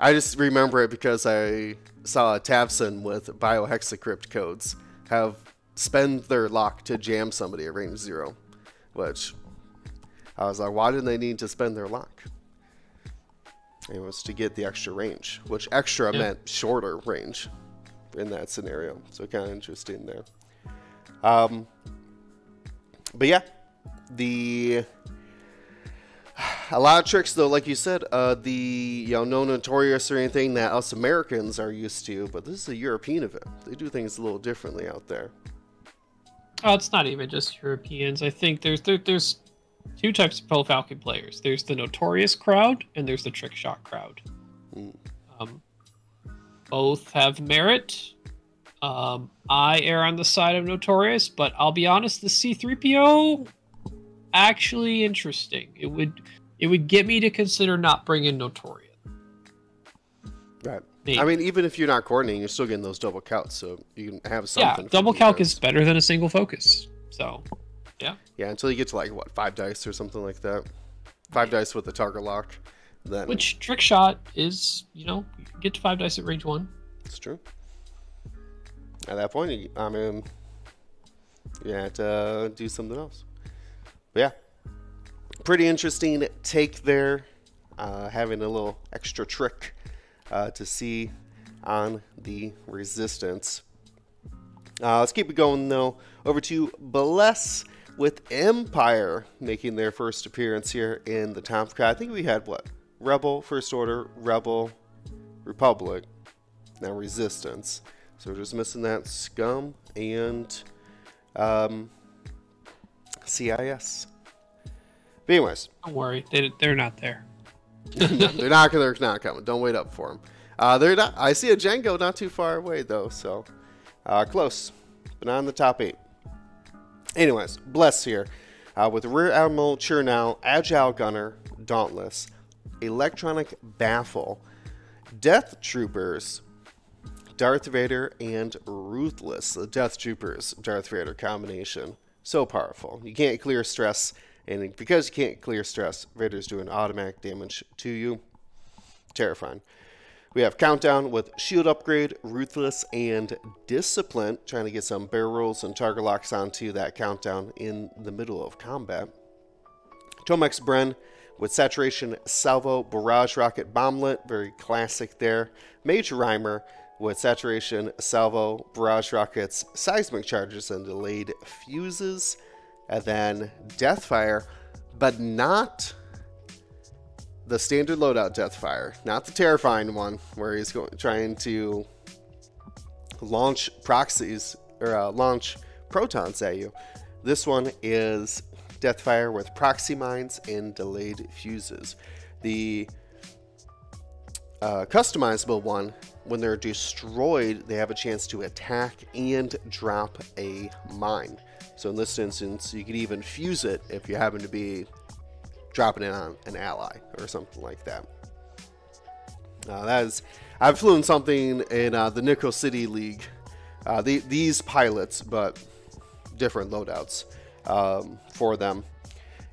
I just remember it because I saw a Tabson with biohexacrypt codes have spend their lock to jam somebody at range zero, which I was like, why did they need to spend their lock? It was to get the extra range, which extra Yeah. meant shorter range in that scenario. So kind of interesting there. Um, but yeah, the a lot of tricks though, like you said, uh, the you know no notorious or anything that us Americans are used to, but this is a European event. They do things a little differently out there. Oh, it's not even just Europeans. I think there's there, there's two types of Poe Falcon players. There's the notorious crowd and there's the trick shot crowd. Mm. Um, both have merit. Um, I err on the side of notorious, but I'll be honest, the C3PO actually interesting. It would it would get me to consider not bringing notorious. Right. Maybe. I mean, even if you're not coordinating, you're still getting those double counts, so you can have yeah, something. for double calc defense. is better than a single focus. So Yeah, Yeah, until you get to like what five dice or something like that. Five dice with the target lock. Then which trick shot is you know you can get to five dice at range one. It's true. At that point, I mean, you had to do something else. But yeah, pretty interesting take there. Uh, having a little extra trick uh, to see on the resistance. Uh, let's keep it going though. Over to Bless with Empire making their first appearance here in the top cut. I think we had what? Rebel, First Order, Rebel, Republic, now Resistance. So we're just missing that Scum and um, CIS. But anyways, Don't worry, they, they're not there. they're not they're not coming. Don't wait up for them. Uh, they're not. I see a Django not too far away though, so uh, close, but not in the top eight. Anyways, bless here uh, with Rear Admiral Chiraneau, Agile Gunner, Dauntless, Electronic Baffle, Death Troopers, Darth Vader, and Ruthless. The Death Troopers Darth Vader combination so powerful. You can't clear stress, and because you can't clear stress, Vader's doing automatic damage to you. Terrifying. We have Countdown with Shield Upgrade, Ruthless, and Discipline, trying to get some barrel rolls and target locks onto that countdown in the middle of combat. Tomax Bren with Saturation Salvo Barrage Rocket Bomblet, very classic there. Major Rhymer with Saturation Salvo Barrage Rockets, Seismic Charges, and Delayed Fuses. And then Deathfire, but not the standard loadout Deathfire, not the terrifying one where he's going trying to launch proxies or uh, launch protons at you. This one is Deathfire with proxy mines and delayed fuses. The uh, customizable one, when they're destroyed, they have a chance to attack and drop a mine. So in this instance, you could even fuse it if you happen to be dropping it on an ally or something like that. Uh, that is, I've flown something in uh, the Nico City League uh, the, these pilots, but different loadouts um, for them,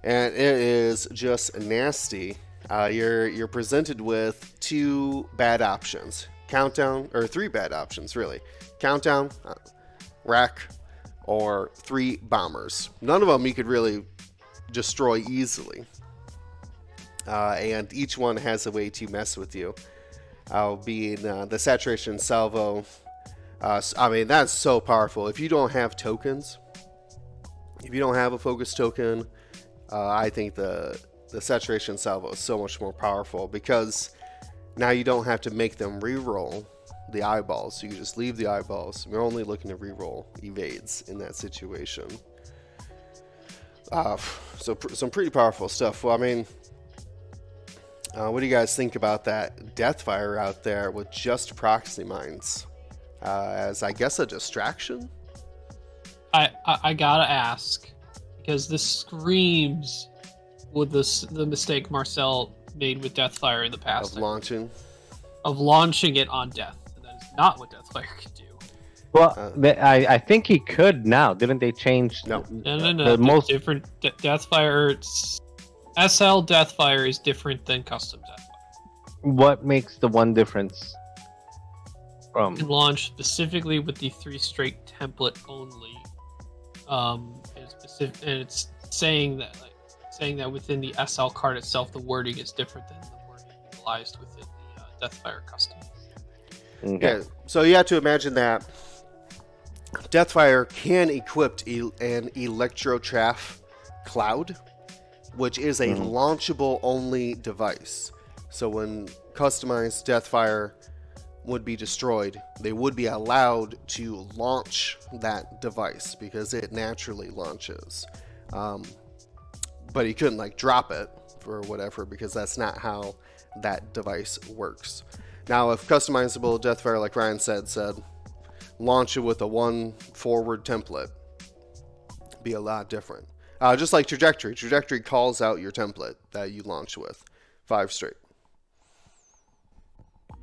and it is just nasty. Uh, you're you're presented with two bad options, countdown or three bad options really, countdown, uh, rack, or three bombers. None of them you could really destroy easily, uh, and each one has a way to mess with you. Uh, being uh, the saturation salvo. Uh, I mean that's so powerful. If you don't have tokens, if you don't have a focus token, uh, I think the the saturation salvo is so much more powerful because now you don't have to make them re-roll the eyeballs. So You just leave the eyeballs. You're only looking to re-roll evades in that situation. Uh, so pr- some pretty powerful stuff. Well, I mean, uh, what do you guys think about that Deathfire out there with just proxy mines uh, as I guess a distraction? I, I I gotta ask because this screams with this the mistake Marcel made with Deathfire in the past Of launching, of launching it on Death. And that is not what Deathfire can do. Well, Uh, I I think he could now. Didn't they change? No. No, no, no. The The most- different De- Deathfire. It's, SL Deathfire is different than custom Deathfire. What makes the one difference from? You can launch specifically with the three straight template only. Um, and, specific, and it's saying that like saying that within the SL card itself, the wording is different than the wording utilized within the uh, Deathfire custom. Okay. Yeah, so you have to imagine that Deathfire can equip e- an Electro Chaff Cloud, which is a Mhm. launchable only device. So when customized Deathfire would be destroyed, they would be allowed to launch that device because it naturally launches. Um, but he couldn't like drop it or whatever because that's not how that device works. Now, if customizable Deathfire, like Ryan said, said launch it with a one forward template, be a lot different. Uh, just like trajectory, trajectory calls out your template that you launch with, five straight.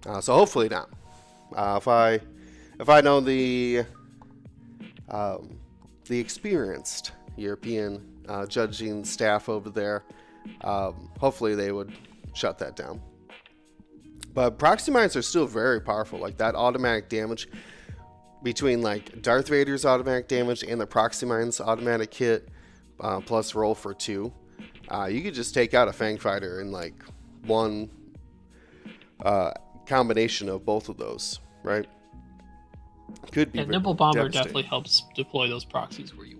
Uh, so hopefully not. Uh, if I if I know the um, the experienced European uh, judging staff over there, um, hopefully they would shut that down. But proxy mines are still very powerful. Like that automatic damage between like Darth Vader's automatic damage and the proxy mines automatic hit uh, plus roll for two. Uh, you could just take out a Fang Fighter in like one uh, combination of both of those, right? Could be And Nimble Bomber definitely helps deploy those proxies where you want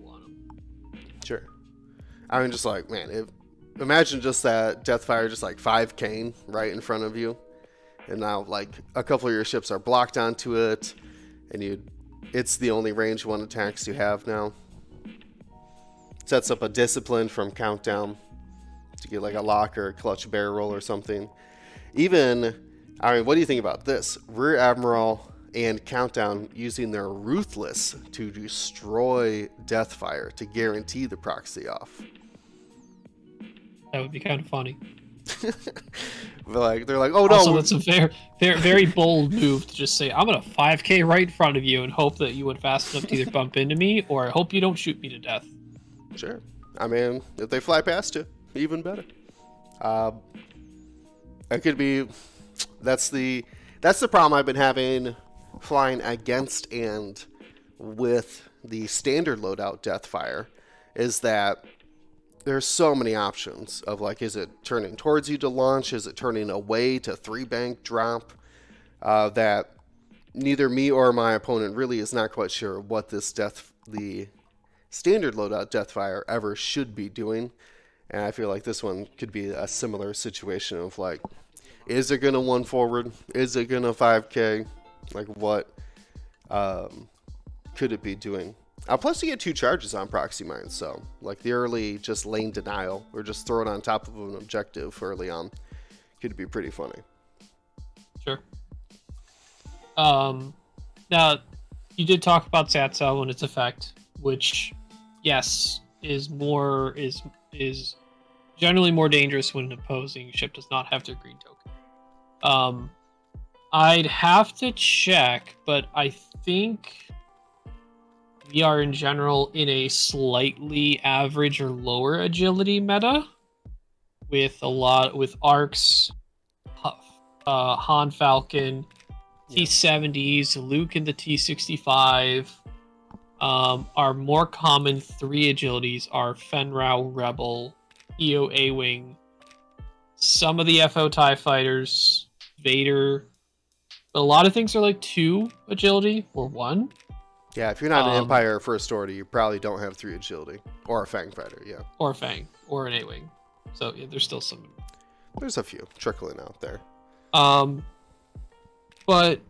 them. Sure. I mean, just like man, if, imagine just that Deathfire just like five K right in front of you, and now like a couple of your ships are blocked onto it, and you, it's the only range one attacks you have now. Sets up a discipline from countdown to get like a lock or a clutch barrel or something. Even, I mean, what do you think about this? Rear Admiral and Countdown using their Ruthless to destroy Deathfire to guarantee the proxy off. That would be kind of funny. They're like, they're like, oh no, also, that's a very, very, very bold move to just say, "I'm gonna 5K right in front of you and hope that you would fast enough to either bump into me or I hope you don't shoot me to death." Sure. I mean, if they fly past you, even better. Uh, it could be. That's the that's the problem I've been having flying against and with the standard loadout Deathfire is that there's so many options of like, is it turning towards you to launch? Is it turning away to three bank drop? Uh, that neither me or my opponent really is not quite sure what this death the standard loadout Deathfire ever should be doing. And I feel like this one could be a similar situation of like, is it gonna one forward? Is it gonna 5k? Like what um, could it be doing? Uh, plus, you get two charges on proxy mines, so like the early just lane denial or just throw it on top of an objective early on could be pretty funny. Sure. Um, now, you did talk about Satso and its effect, which, yes, is more is is generally more dangerous when an opposing ship does not have their green token. Um, I'd have to check, but I think we are in general in a slightly average or lower agility meta with a lot with arcs, uh, Han Falcon, T70s, Luke and the T65. Um, our more common three agilities are Fenn Rau Rebel, EO A Wing, some of the FO TIE fighters, Vader. But a lot of things are like two agility or one. Yeah, if you're not an Um, Empire First Order, you probably don't have three agility or a Fang Fighter. Yeah, or a Fang or an A Wing. So yeah, there's still some. there's a few trickling out there. Um, but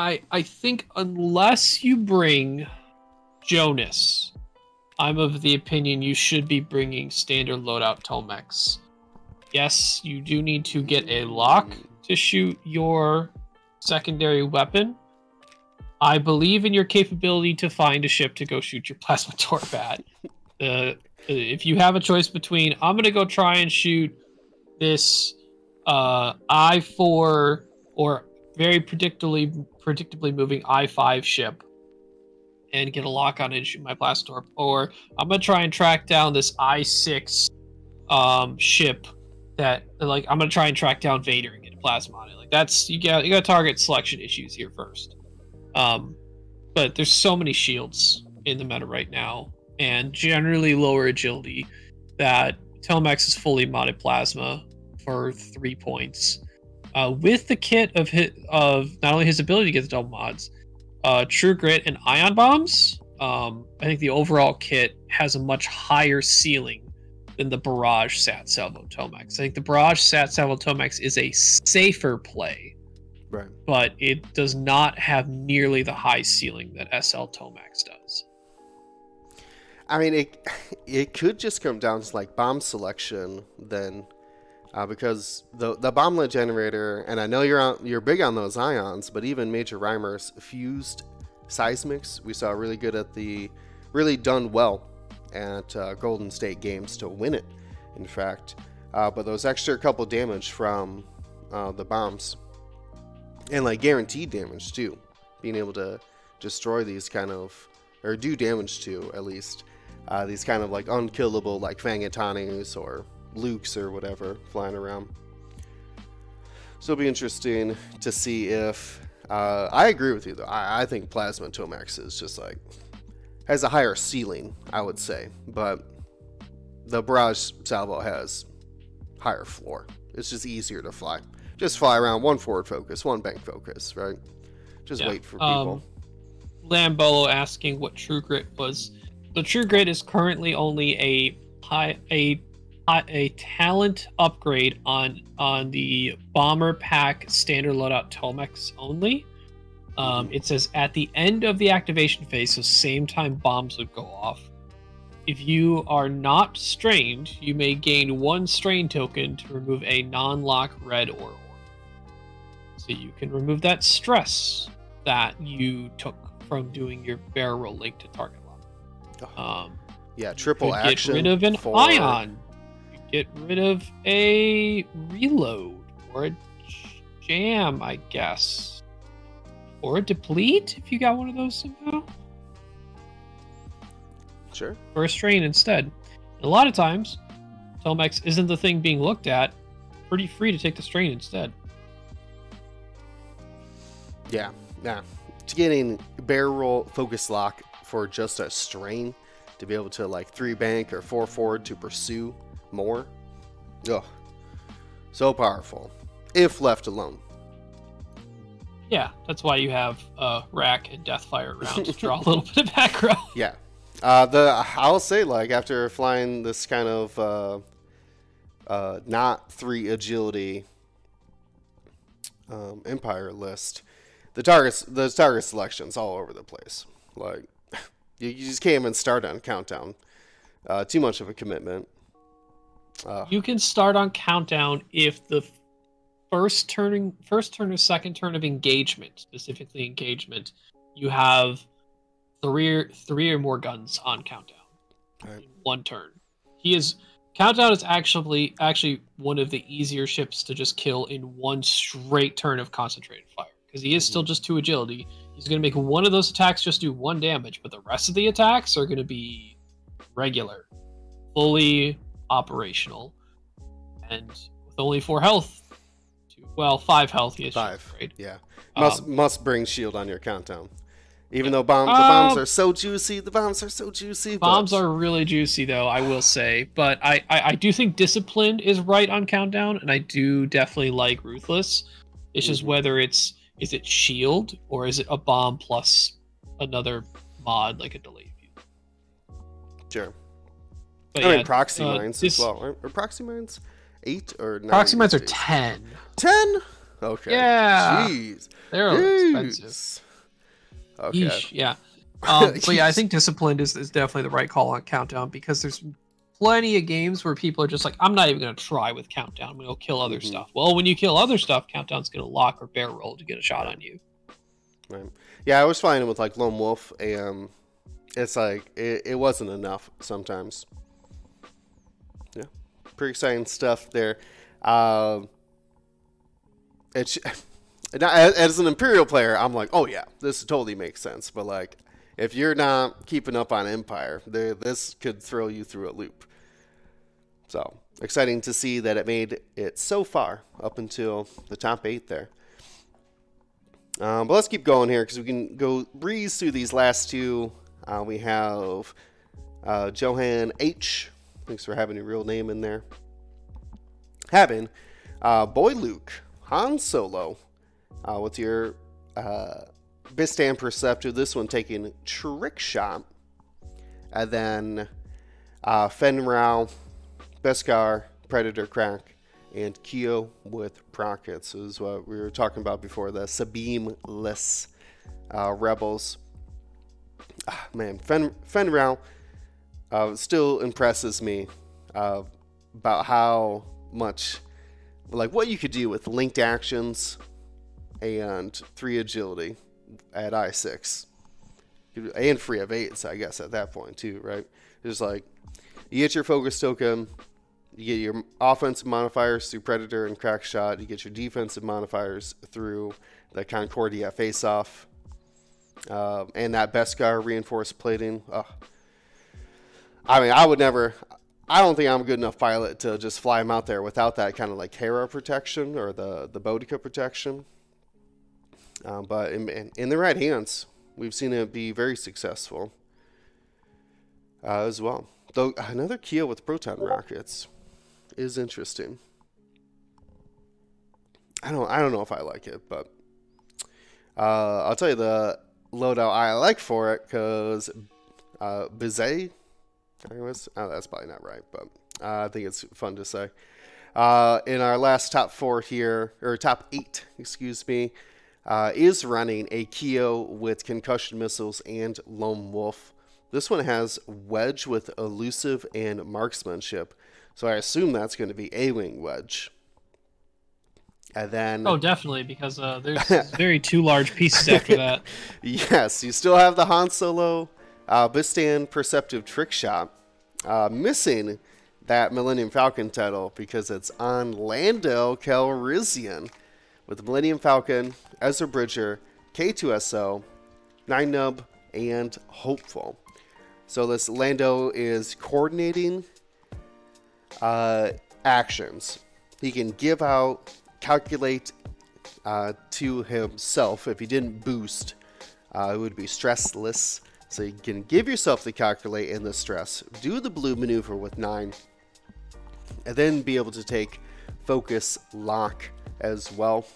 I I think unless you bring Jonus, I'm of the opinion you should be bringing standard loadout Tomax. Yes, you do need to get a lock to shoot your secondary weapon. I believe in your capability to find a ship to go shoot your plasma torp at. Uh, if you have a choice between, I'm gonna go try and shoot this uh, I4 or very predictably predictably moving I5 ship and get a lock on it and shoot my blast torp, or I'm gonna try and track down this I6 um, ship that like I'm gonna try and track down Vader and get a plasma on it. Like that's you got you got target selection issues here first. Um, but there's so many shields in the meta right now, and generally lower agility that Telemax is fully modded plasma for three points. Uh, with the kit of his, of not only his ability to get the double mods, uh, True Grit and Ion Bombs. Um, I think the overall kit has a much higher ceiling than the Barrage Sat Salvo Tomax. I think the Barrage Sat Salvo Tomax is a safer play, Right. but it does not have nearly the high ceiling that SL Tomax does. I mean, it it could just come down to like bomb selection then, uh, because the the bomblet generator, and I know you're on, you're big on those ions, but even Major Rhymer's fused seismics, we saw really good at the, really done well at uh, Golden State Games to win it. In fact, uh, but those extra couple damage from uh, the bombs, and like guaranteed damage too, being able to destroy these kind of or do damage to at least uh, these kind of like unkillable like Fangatanus or Lukes or whatever flying around. So it'll be interesting to see if uh, I agree with you though. I, I think Plasma Tomax is just like has a higher ceiling, I would say, but the Barrage Salvo has higher floor. It's just easier to fly. Just fly around one forward focus, one bank focus, right? Just Yeah. wait for people. Um, Lambolo asking what True Grit was. The True Grit is currently only a high a a talent upgrade on on the Bomber Pack standard loadout Tomax only. Um, it says at the end of the activation phase, so same time bombs would go off. If you are not strained, you may gain one strain token to remove a non-lock red or orb. So you can remove that stress that you took from doing your barrel roll link to target lock. Um, yeah, triple action. Get rid of an for- ion. You Get rid of a reload or a jam, I guess, or a deplete if you got one of those somehow. Sure. or a strain instead. And a lot of times, Telmex isn't the thing being looked at. Pretty free to take the strain instead. Yeah, yeah. To getting barrel roll focus lock for just a strain to be able to like three bank or four forward to pursue more. Ugh. So powerful. If left alone. Yeah, that's why you have uh, Rack and Deathfire around to draw a little bit of aggro. Yeah. Uh, the I'll say like after flying this kind of uh, uh, not three agility um, empire list, the targets the target selections all over the place. Like you, you just can't even start on countdown. Uh, too much of a commitment. Uh, You can start on countdown if the first turning first turn or second turn of engagement, specifically engagement, you have three or three or more guns on countdown. Right. One turn. He is countdown is actually actually one of the easier ships to just kill in one straight turn of concentrated fire because he is still just two agility. He's going to make one of those attacks just do one damage, but the rest of the attacks are going to be regular, fully operational, and with only four health. two- Well, five health. He Five. Right? Yeah. Must Um, must bring shield on your countdown. Even though bomb, the bombs Uh, are so juicy, the bombs are so juicy. Bombs but- are really juicy, though I will say. But I, I, I do think disciplined is right on countdown, and I do definitely like ruthless. It's just Mhm. whether it's is it shield or is it a bomb plus another mod like a delay view. sure. But I yeah, mean, proxy uh, mines this- as well. Are, are proxy mines eight or nine? Proxy mines are these days? ten. Ten. Okay. Yeah. Jeez. They're expensive. Jeez. Okay. Yeesh, yeah. Um, but yeah, I think disciplined is, is definitely the right call on countdown because there's plenty of games where people are just like, I'm not even gonna try with countdown. I'm gonna kill other Mhm. stuff. Well, when you kill other stuff, countdown's gonna lock or bear roll to get a shot on you. Right. Yeah, I was finding with like Lone Wolf, and it's like it, it wasn't enough sometimes. Yeah, pretty exciting stuff there. Um, it's as an Imperial player, I'm like, oh yeah, this totally makes sense. But like, if you're not keeping up on Empire, this could throw you through a loop. So exciting to see that it made it so far up until the top eight there. Um, but let's keep going here because we can go breeze through these last two. Uh, we have uh, Johan H. Thanks for having your real name in there. Having uh, Boy Luke, Han Solo. Uh, what's your uh, Bistan Perceptive? This one taking Trick Shot. And then uh, Fenn Rau, Beskar, Predator Crack, and Keo with Prockets is what we were talking about before the Sabine-less uh, rebels. Ah, man, Fenn uh, still impresses me uh, about how much, like, what you could do with linked actions and three agility at I six, and free of eights, I guess at that point too, right? It's like you get your focus token, you get your offensive modifiers through Predator and Crack Shot. You get your defensive modifiers through the Concordia Face Off. Um, and that Beskar reinforced plating. Ugh. I mean, I would never. I don't think I'm a good enough pilot to just fly him out there without that kind of like Hera protection or the the Bodica protection. Um, but in, in, in the right hands, we've seen it be very successful uh, as well. Though another Keo with proton rockets is interesting. I don't I don't know if I like it, but uh, I'll tell you the loadout I like for it because uh, Bizet, I oh, that's probably not right, but uh, I think it's fun to say. Uh, in our last top four here, or top eight, excuse me, uh, is running a Keo with concussion missiles and Lone Wolf. This one has Wedge with elusive and marksmanship, so I assume that's going to be a wing Wedge. And then Oh, definitely, because uh, there's very two large pieces after that. Yes, you still have the Han Solo uh, Bistan Perceptive Trick Shot. Uh, missing that Millennium Falcon title because it's on Lando Calrissian with the Millennium Falcon, Ezra Bridger, K2SO, Nien Nunb, and Hopeful. So this Lando is coordinating uh, actions. He can give out, calculate uh, to himself. If he didn't boost, uh, it would be stressless. So you can give yourself the calculate and the stress. Do the blue maneuver with nine, and then be able to take focus lock as well,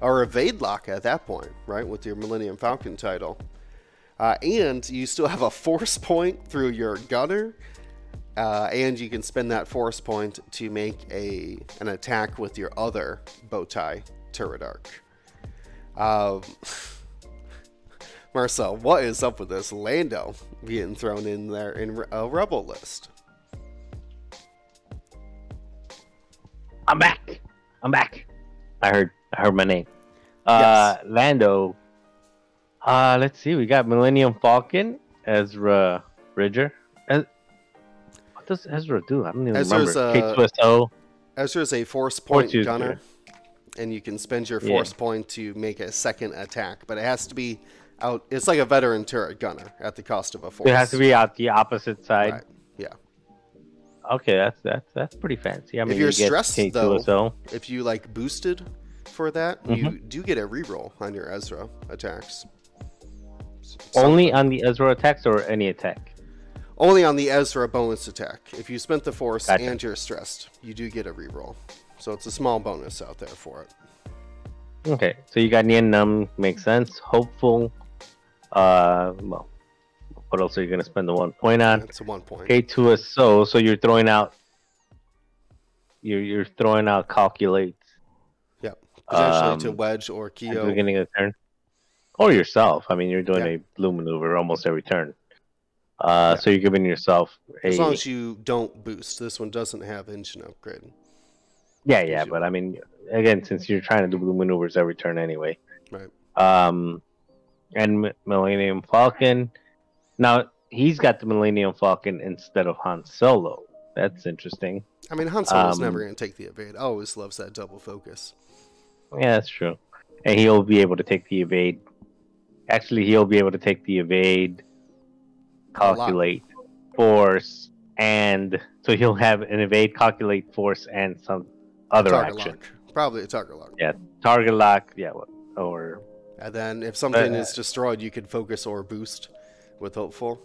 or evade lock at that point, right? With your Millennium Falcon title. Uh, and you still have a force point through your gunner, uh, and you can spend that force point to make a an attack with your other bow tie turret arc. Um, Marcel, what is up with this Lando being thrown in there in a rebel list? I'm back. I'm back. I heard. I heard my name. Uh, Lando. Uh, let's see. We got Millennium Falcon, Ezra Bridger. Does Ezra do? I don't even Ezra's, remember. uh, K2SO. Ezra's a force point gunner, and you can spend your Yeah. force point to make a second attack, but it has to be out. It's like a veteran turret gunner at the cost of a force. It has to be out the opposite side. Right. Yeah. Okay, that's that's that's pretty fancy. I mean, you're you stressed, K2 though-. If you like boosted for that, you Mm-hmm. do get a reroll on your Ezra attacks. S- only on the Ezra attacks or any attack. Only on the Ezra bonus attack. If you spent the force Gotcha. and you're stressed, you do get a reroll. So it's a small bonus out there for it. Okay, so you got Nien Nunb, makes sense. Hopeful. Uh, well, what else are you gonna spend the one point on? That's a one point. K2 is so, so you're throwing out. You're you're throwing out calculate Yep. Potentially to Um, wedge or at the beginning of the turn, or yourself. I mean, you're doing Yeah. a blue maneuver almost every turn. Uh, so you're giving yourself a As long as you don't boost. This one doesn't have engine upgrade. yeah, yeah. But I mean, again, since you're trying to do blue maneuvers every turn anyway. Right. Um, and Millennium Falcon. Now he's got the Millennium Falcon instead of Han Solo. That's interesting. I mean, Han Solo's Um, never going to take the evade. Always loves that double focus. Yeah, that's true. And he'll be able to take the evade. Actually, he'll be able to take the evade. Calculate force, and so he'll have an evade, calculate force, and some other Target action. lock. Probably a target lock. Yeah, target lock, yeah, or And then if something Uh, is destroyed, you can focus or boost with Hopeful.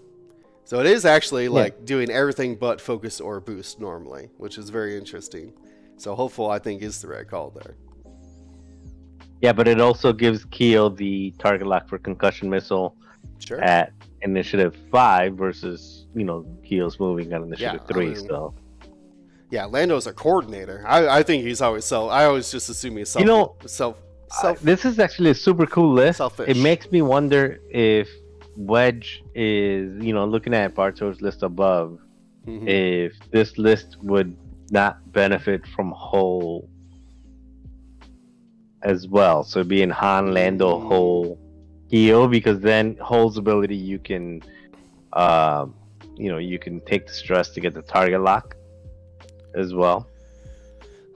So it is actually like doing everything but focus or boost normally, which is very interesting. So Hopeful, I think, is the right call there. yeah, but it also gives Keo the target lock for concussion missile Sure. at initiative five versus you know Keo's moving on initiative I three. mean, so Yeah, Lando's a coordinator. I, I think he's always so. I always just assume he's self. You know, self. Uh, Self. this is actually a super cool list. Selfish. It makes me wonder if Wedge is, you know, looking at Barto's list above, Mhm. if this list would not benefit from Hol as well. So being Han, Lando, Mm. Keo, because then Hol's ability you can, um, you know, you can take the stress to get the target lock as well.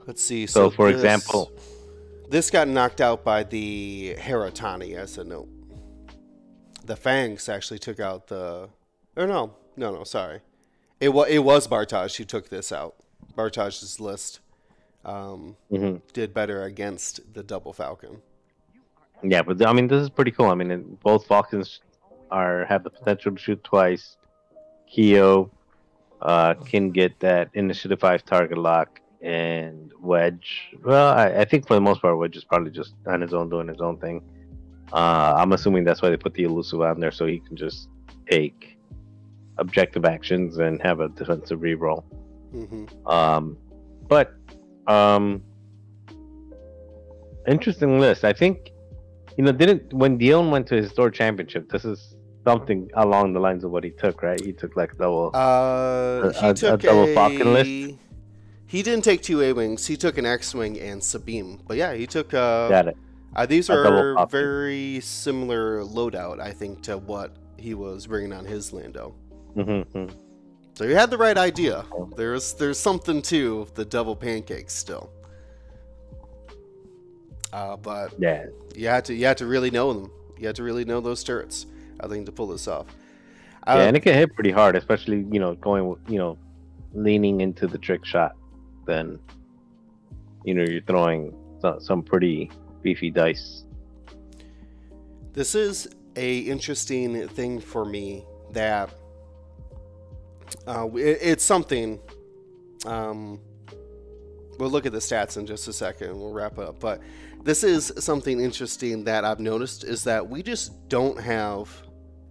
Let's see. So, So, for this- example- this got knocked out by the Heratani as a note. The Fangs actually took out the. Oh no, no, no. Sorry, it was it was Bartage who took this out. Bartaj's list um, hmm did better against the Double Falcon. Yeah, but I mean, this is pretty cool. I mean, it- both Falcons are have the potential to shoot twice. Keo uh, can get that initiative five target lock, and Wedge. Well, I, I think for the most part, Wedge is probably just on his own doing his own thing. Uh, I'm assuming that's why they put the elusive on there so he can just take objective actions and have a defensive reroll. hmm Um, but um, interesting list. I think you know didn't when Dion went to his store championship. This is something along the lines of what he took, right? He took like double. Uh, A- he a- a took double Falcon list? He didn't take two A wings. He took an X wing and Sabine. But yeah, he took. Uh, Got it. Uh, these A are very similar loadout, I think, to what he was bringing on his Lando. hmm So you had the right idea. There's there's something to the double pancakes still. Uh, but Yeah. you had to you had to really know them. You had to really know those turrets. I think to pull this off. yeah, Uh, and it can hit pretty hard, especially you know going you know leaning into the trick shot. Then you know you're throwing some, some pretty beefy dice. This is a interesting thing for me that uh, it, it's something. Um, we'll look at the stats in just a second. and We'll wrap it up, but this is something interesting that I've noticed is that we just don't have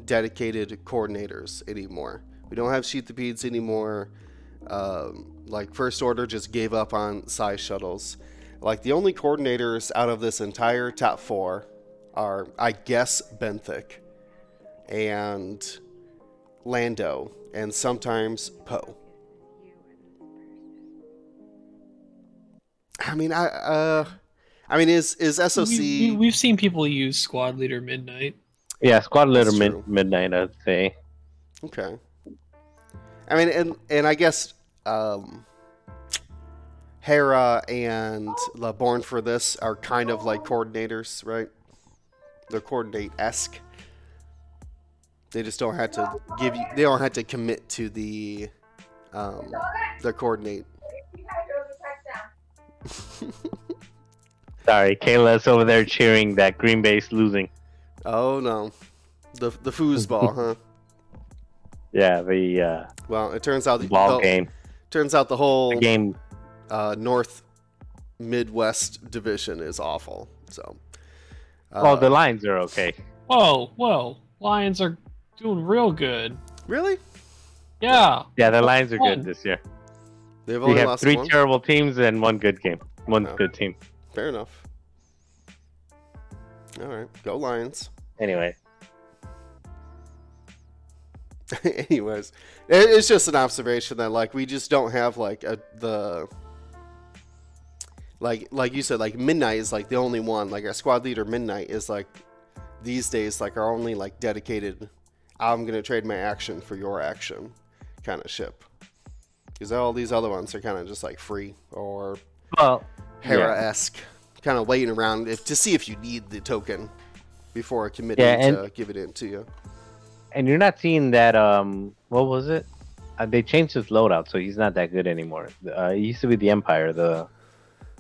dedicated coordinators anymore. We don't have Sheathipedes anymore. Um, like First Order just gave up on size shuttles. Like the only coordinators out of this entire top four are, I guess, Benthic and Lando, and sometimes Poe. I mean, I uh, I mean, is is SOC? We, we, have seen people use Squad Leader Midnight. Yeah, squad leader mid, midnight, I'd say. Okay. I mean, and and I guess um, Hera and La Born for this are kind of like coordinators, right? They're coordinate esque. They just don't have to give you. They don't have to commit to the um, the coordinate. Sorry, Kayla's over there cheering that Green Bay's losing. oh no, the the foosball, huh? Yeah, the uh, Well, it turns out the, ball the- game. turns out the whole The game. uh, North Midwest division is awful. So, uh, oh, the Lions are okay. Whoa, whoa. Lions are doing real good. really? Yeah. Yeah, the Lions are good this year. They've We have lost three one. terrible teams and one good game. One Oh. good team. Fair enough. All right, go Lions. Anyway, Anyways, it's just an observation that like we just don't have like a the like like you said like midnight is like the only one like our squad leader midnight is like these days like our only like dedicated I'm gonna trade my action for your action kind of ship because all these other ones are kind of just like free or well, Hera esque kind of waiting around if, to see if you need the token before committing Yeah, and- to give it in to you. and you're not seeing that. Um, what was it? Uh, they changed his loadout, so he's not that good anymore. Uh, he used to be the Empire, the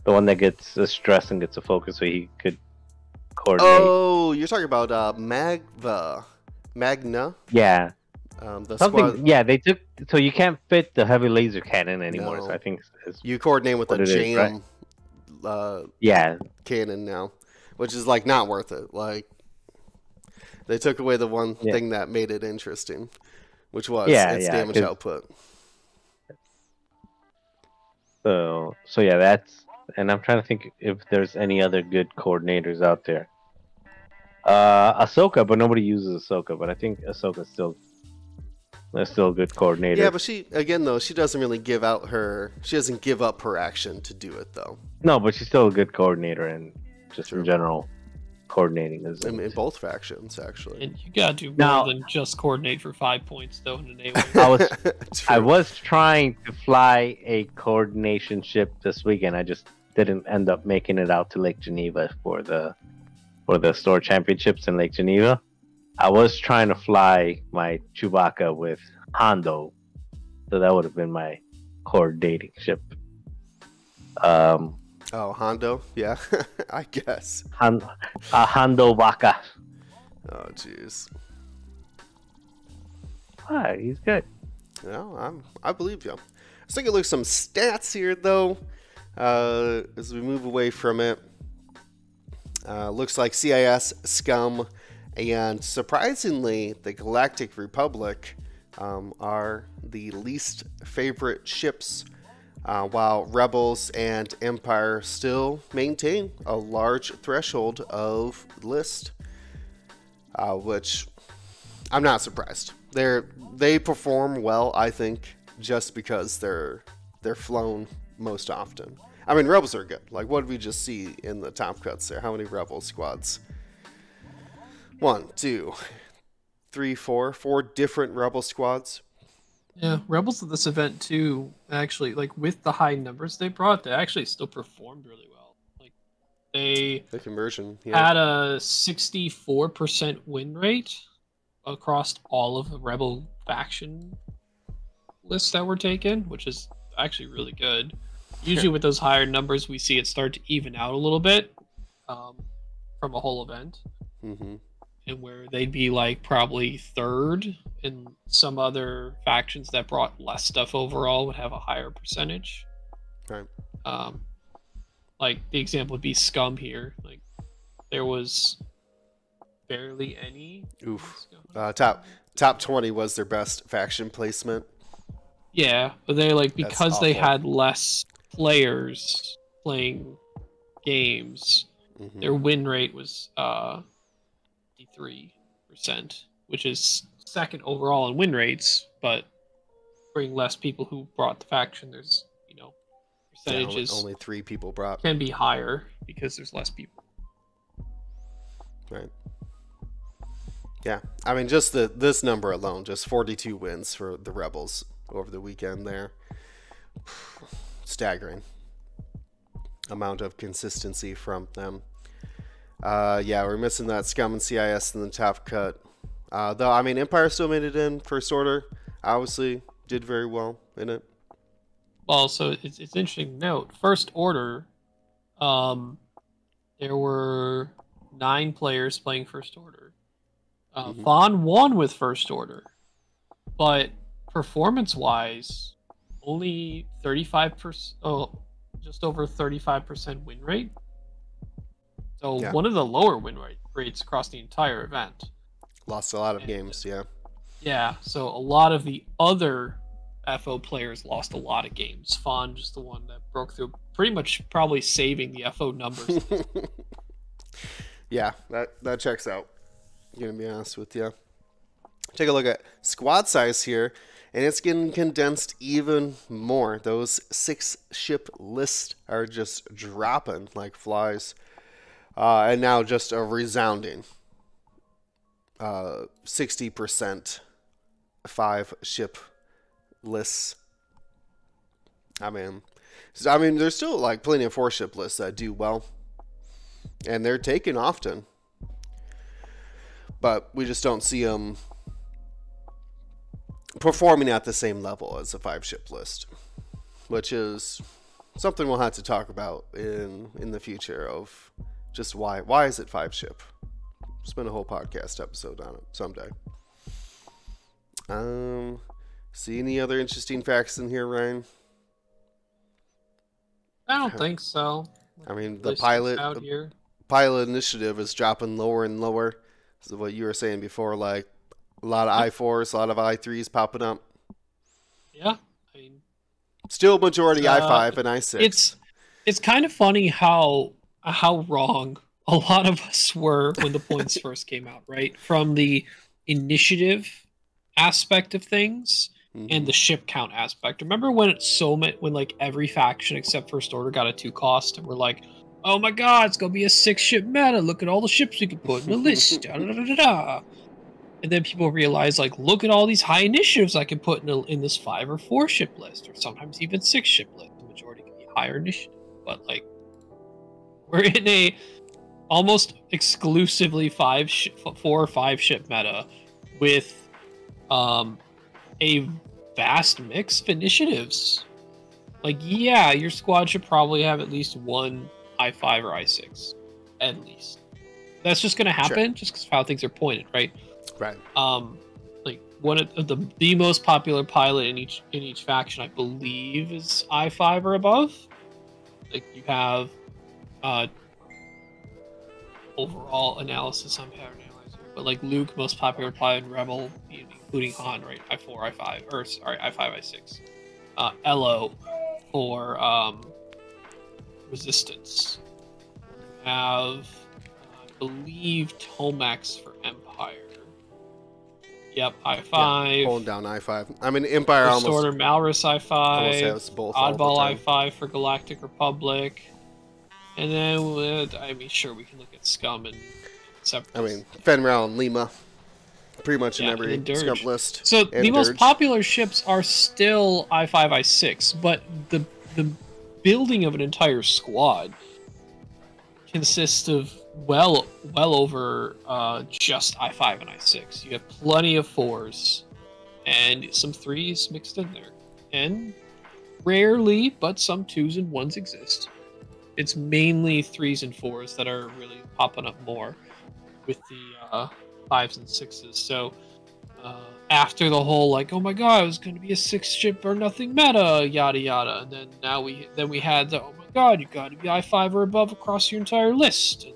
the one that gets a stress and gets a focus, so he could coordinate. Oh, you're talking about uh, Magva, Magna, Yeah, um, the something. squad. Yeah, they took. So you can't fit the heavy laser cannon anymore. No. So I think. You coordinate with a it is, jam uh, yeah, canon now, which is like not worth it. Like they took away the one Yeah. thing that made it interesting, which was Yeah, its yeah, damage 'cause- output. So so yeah, that's and I'm trying to think if there's any other good coordinators out there. Uh, Ahsoka, but nobody uses Ahsoka. But I think Ahsoka's still, is still a good coordinator. Yeah, but she again though she doesn't really give out her. She doesn't give up her action to do it though. no, but she's still a good coordinator and just True. in general, coordinating is. In, in both factions actually. And you gotta do more than just coordinate for five points though in an A I was I was trying to fly a coordination ship this weekend. I just didn't end up making it out to Lake Geneva for the for the store championships in Lake Geneva. I was trying to fly my Chewbacca with Hondo, so that would have been my core dating ship. Um, Oh, Hondo, yeah, I guess. Han, uh, Hondo Baka. Oh, jeez. Ah, he's good. No, I'm, I believe you. Let's take a look at some stats here, though. Uh, as we move away from it, uh, looks like CIS, Scum, and surprisingly, the Galactic Republic um, are the least favorite ships, uh, while Rebels and Empire still maintain a large threshold of list, uh, which I'm not surprised. They're they perform well, I think, just because they're they're flown most often. I mean, rebels are good. Like what did we just see in the top cuts there? How many rebel squads? One, two, three, four, four different rebel squads. Yeah, Rebels at this event too, actually, like with the high numbers they brought, they actually still performed really well. Like they The conversion. Yeah. had a 64% win rate across all of the Rebel faction lists that were taken, which is actually really good. Usually, with those higher numbers, we see it start to even out a little bit um, from a whole event, hmm and where they'd be like probably third, and some other factions that brought less stuff overall would have a higher percentage. Right. Um, like the example would be Scum here. Like there was barely any. Oof. Uh, top top twenty was their best faction placement. Yeah, but they like because they had less players playing games, Mhm. their win rate was uh, three percent, which is second overall in win rates, but bring less people who brought the faction. There's you know Yeah, percentages only three people brought. can be higher because there's less people. Right. Yeah, I mean, just the this number alone, just 42 wins for the Rebels over the weekend. There, staggering amount of consistency from them. Uh, yeah, we're missing that Scum and CIS in the top cut. Uh, though I mean, Empire still made it in first order. Obviously, did very well in it. Well, so it's it's interesting note. First order, um, there were nine players playing first order. Uh, Mhm. Vaughn won with first order, but performance wise, only thirty five percent. Oh, just over thirty five percent win rate. So Yeah. one of the lower win rates across the entire event. Lost a lot of And- uh, games. Yeah. Yeah, so a lot of the other FO players lost a lot of games. Fawn just the one that broke through, pretty much probably saving the FO numbers. yeah, that that checks out. I'm Gonna be honest with you. Take a look at squad size here, and it's getting condensed even more. Those six ship lists are just dropping like flies, uh, and now just a resounding uh, sixty percent five ship lists. I mean, I mean, there's still like plenty of four ship lists that do well and they're taken often. But we just don't see them performing at the same level as a five ship list, which is something we'll have to talk about in in the future of just why why is it five ship? Spend a whole podcast episode on it someday. Um, see any other interesting facts in here, Ryan? I don't think so. I mean, the pilot, out the here. pilot initiative is dropping lower and lower. This is what you were saying before, like a lot of I fours, a lot of I threes popping up. Yeah, I mean, Still majority I Uh, five and I six. it's it's kind of funny how how wrong a lot of us were when the points first came out, right? From the initiative aspect of things Mhm. and the ship count aspect. Remember when it's so many, when like every faction except First Order got a two cost, and we're like, oh my god, it's gonna be a six ship meta. Look at all the ships we can put in the list. da, da, da, da, da. And then people realize, like, look at all these high initiatives I can put in, a, in this five or four ship list, or sometimes even six ship list. The majority can be higher initiative, but like, we're in a almost exclusively five, four or five ship meta with um a vast mix of initiatives. Like, yeah, your squad should probably have at least one I five or I six, at least. That's just gonna happen, just because of how things are pointed, right? right. Um, like one of the the most popular pilot in each in each faction, I believe, is I five or above. Like you have, uh, overall analysis on pattern analyzer, but like Luke, most popular pilot in Rebel, including Han, right? I four, I five, or sorry, I five, I six. Uh, Ello for um, Resistance. Have, I believe, Tomax for Empire. Yep, I five. Pulling down I five. I mean, Empire First almost, Order Malarus I five. has both. all the Oddball I five for Galactic Republic. And then with, I mean, sure, we can look at Scum and. I mean, Fenn Rau and Lima, pretty much in every Dirge. list. So the most popular ships are still I five, I six, but the the building of an entire squad consists of well well over uh, just I five and I six. You have plenty of fours and some threes mixed in there, and rarely, but some twos and ones exist. It's mainly threes and fours that are really popping up more with the uh, fives and sixes. So uh, after the whole like, oh my god, it was going to be a six ship or nothing meta, yada yada, and then now we then we had the oh my god, you got to be I five or above across your entire list. And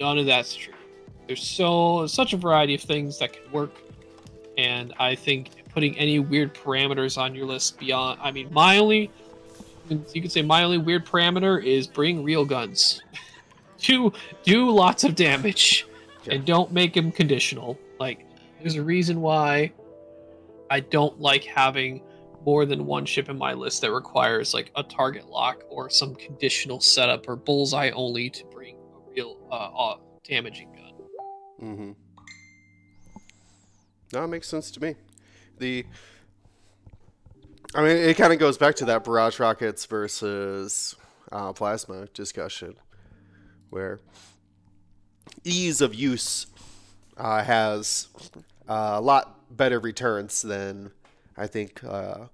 none of that's true. There's so such a variety of things that can work, and I think putting any weird parameters on your list beyond, I mean, my only you could say my only weird parameter is bring real guns. do do lots of damage and don't make them conditional. Like there's a reason why I don't like having more than one ship in my list that requires like a target lock or some conditional setup or bullseye only to bring a real uh, uh damaging gun. Mm-hmm. No, it makes sense to me. The, I mean, it kind of goes back to that barrage rockets versus uh, plasma discussion, where ease of use uh, has uh, a lot better returns than I think uh,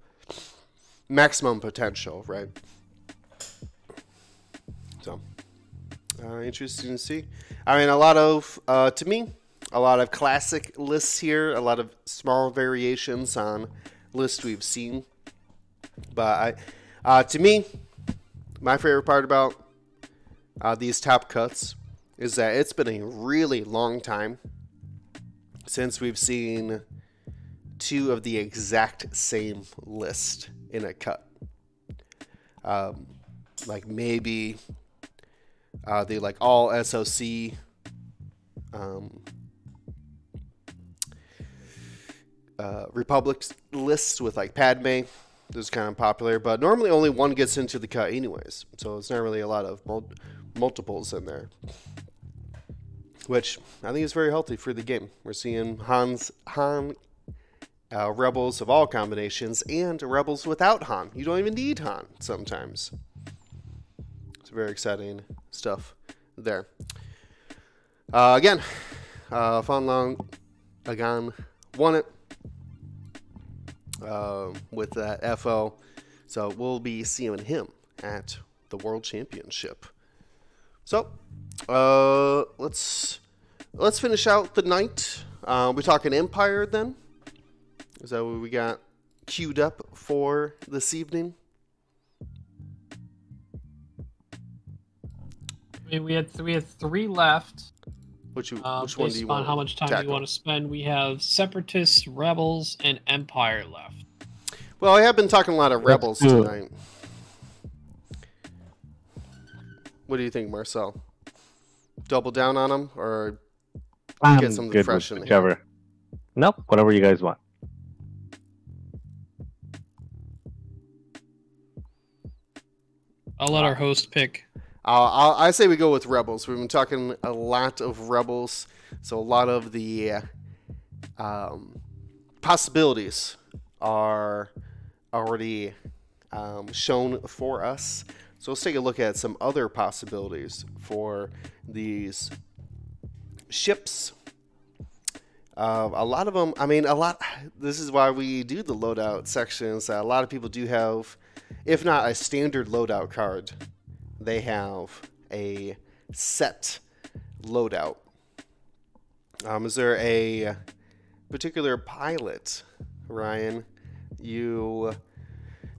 maximum potential, right? So uh, interesting to see. I mean, a lot of uh, to me, a lot of classic lists here, a lot of small variations on lists we've seen. But I, uh, to me, my favorite part about uh, these top cuts is that it's been a really long time since we've seen two of the exact same list in a cut. Um, like maybe uh, the like all SOC um, uh, lists with like Padme. This is kind of popular, but normally only one gets into the cut anyways, so it's not really a lot of mul- multiples in there. Which I think is very healthy for the game. We're seeing Han's Han uh, rebels of all combinations and rebels without Han. You don't even need Han sometimes. It's very exciting stuff there. Uh, again, uh, Fan Long again won it uh, with that FO. So we'll be seeing him at the World Championship. So uh, let's let's finish out the night. Uh, we talking Empire then. Is that what we got queued up for this evening? I mean, we had we had three left. Which, you, Uh, which one based do you on want? how much time tackle? you want to spend. We have Separatists, Rebels, and Empire left. Well, I have been talking a lot of rebels tonight. What do you think, Marcel? Double down on them, or I'm get something fresh with in here. whichever. Nope, whatever you guys want. I'll let our host pick. I say we go with rebels. We've been talking a lot of rebels, so a lot of the um, possibilities are already um, shown for us. So let's take a look at some other possibilities for these ships. Uh, a lot of them, I mean, a lot. This is why we do the loadout sections. A lot of people do have, if not a standard loadout card, they have a set loadout. Um, is there a particular pilot, Ryan, you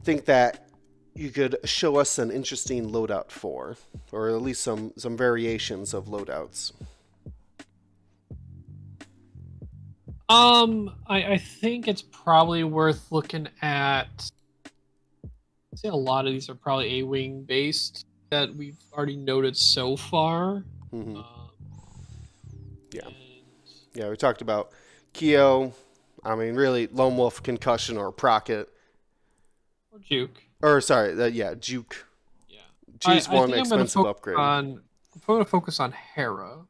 think that you could show us an interesting loadout for, or at least some some variations of loadouts? Um, I, I think it's probably worth looking at. I'd say a lot of these are probably A-wing based that we've already noted so far. hmm Um, Yeah. and- Yeah, we talked about Keo. I mean, really, Lone Wolf, Concussion, or Procket. or Juke. Or sorry, uh, yeah, Juke. Yeah. Choose I, I one gonna expensive upgrade. On, I'm going to focus on Hera.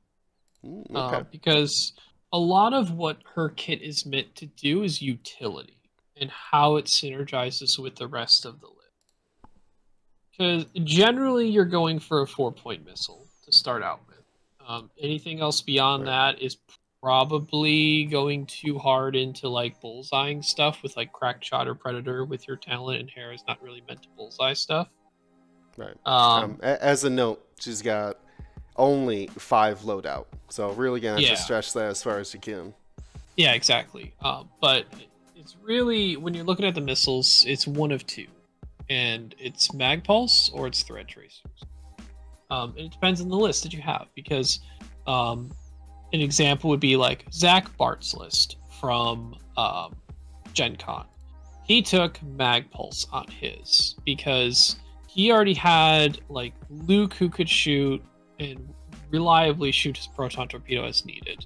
Mm, uh, because a lot of what her kit is meant to do is utility and how it synergizes with the rest of the list. Because generally, you're going for a four point missile to start out with. Um, anything else beyond Right. that is probably going too hard into like bullseyeing stuff with like crack shot or predator with your talent, and Hera is not really meant to bullseye stuff. Right. Um, Um, as a note, she's got only five loadout, so really gonna have Yeah. to stretch that as far as you can. Yeah, exactly. Um, but it's really when you're looking at the missiles, it's one of two, and it's mag pulse or it's thread tracers. Um, it depends on the list that you have because um, an example would be like Zach Bart's list from um, Gen Con. He took mag pulse on his because he already had like Luke who could shoot and reliably shoot his proton torpedo as needed.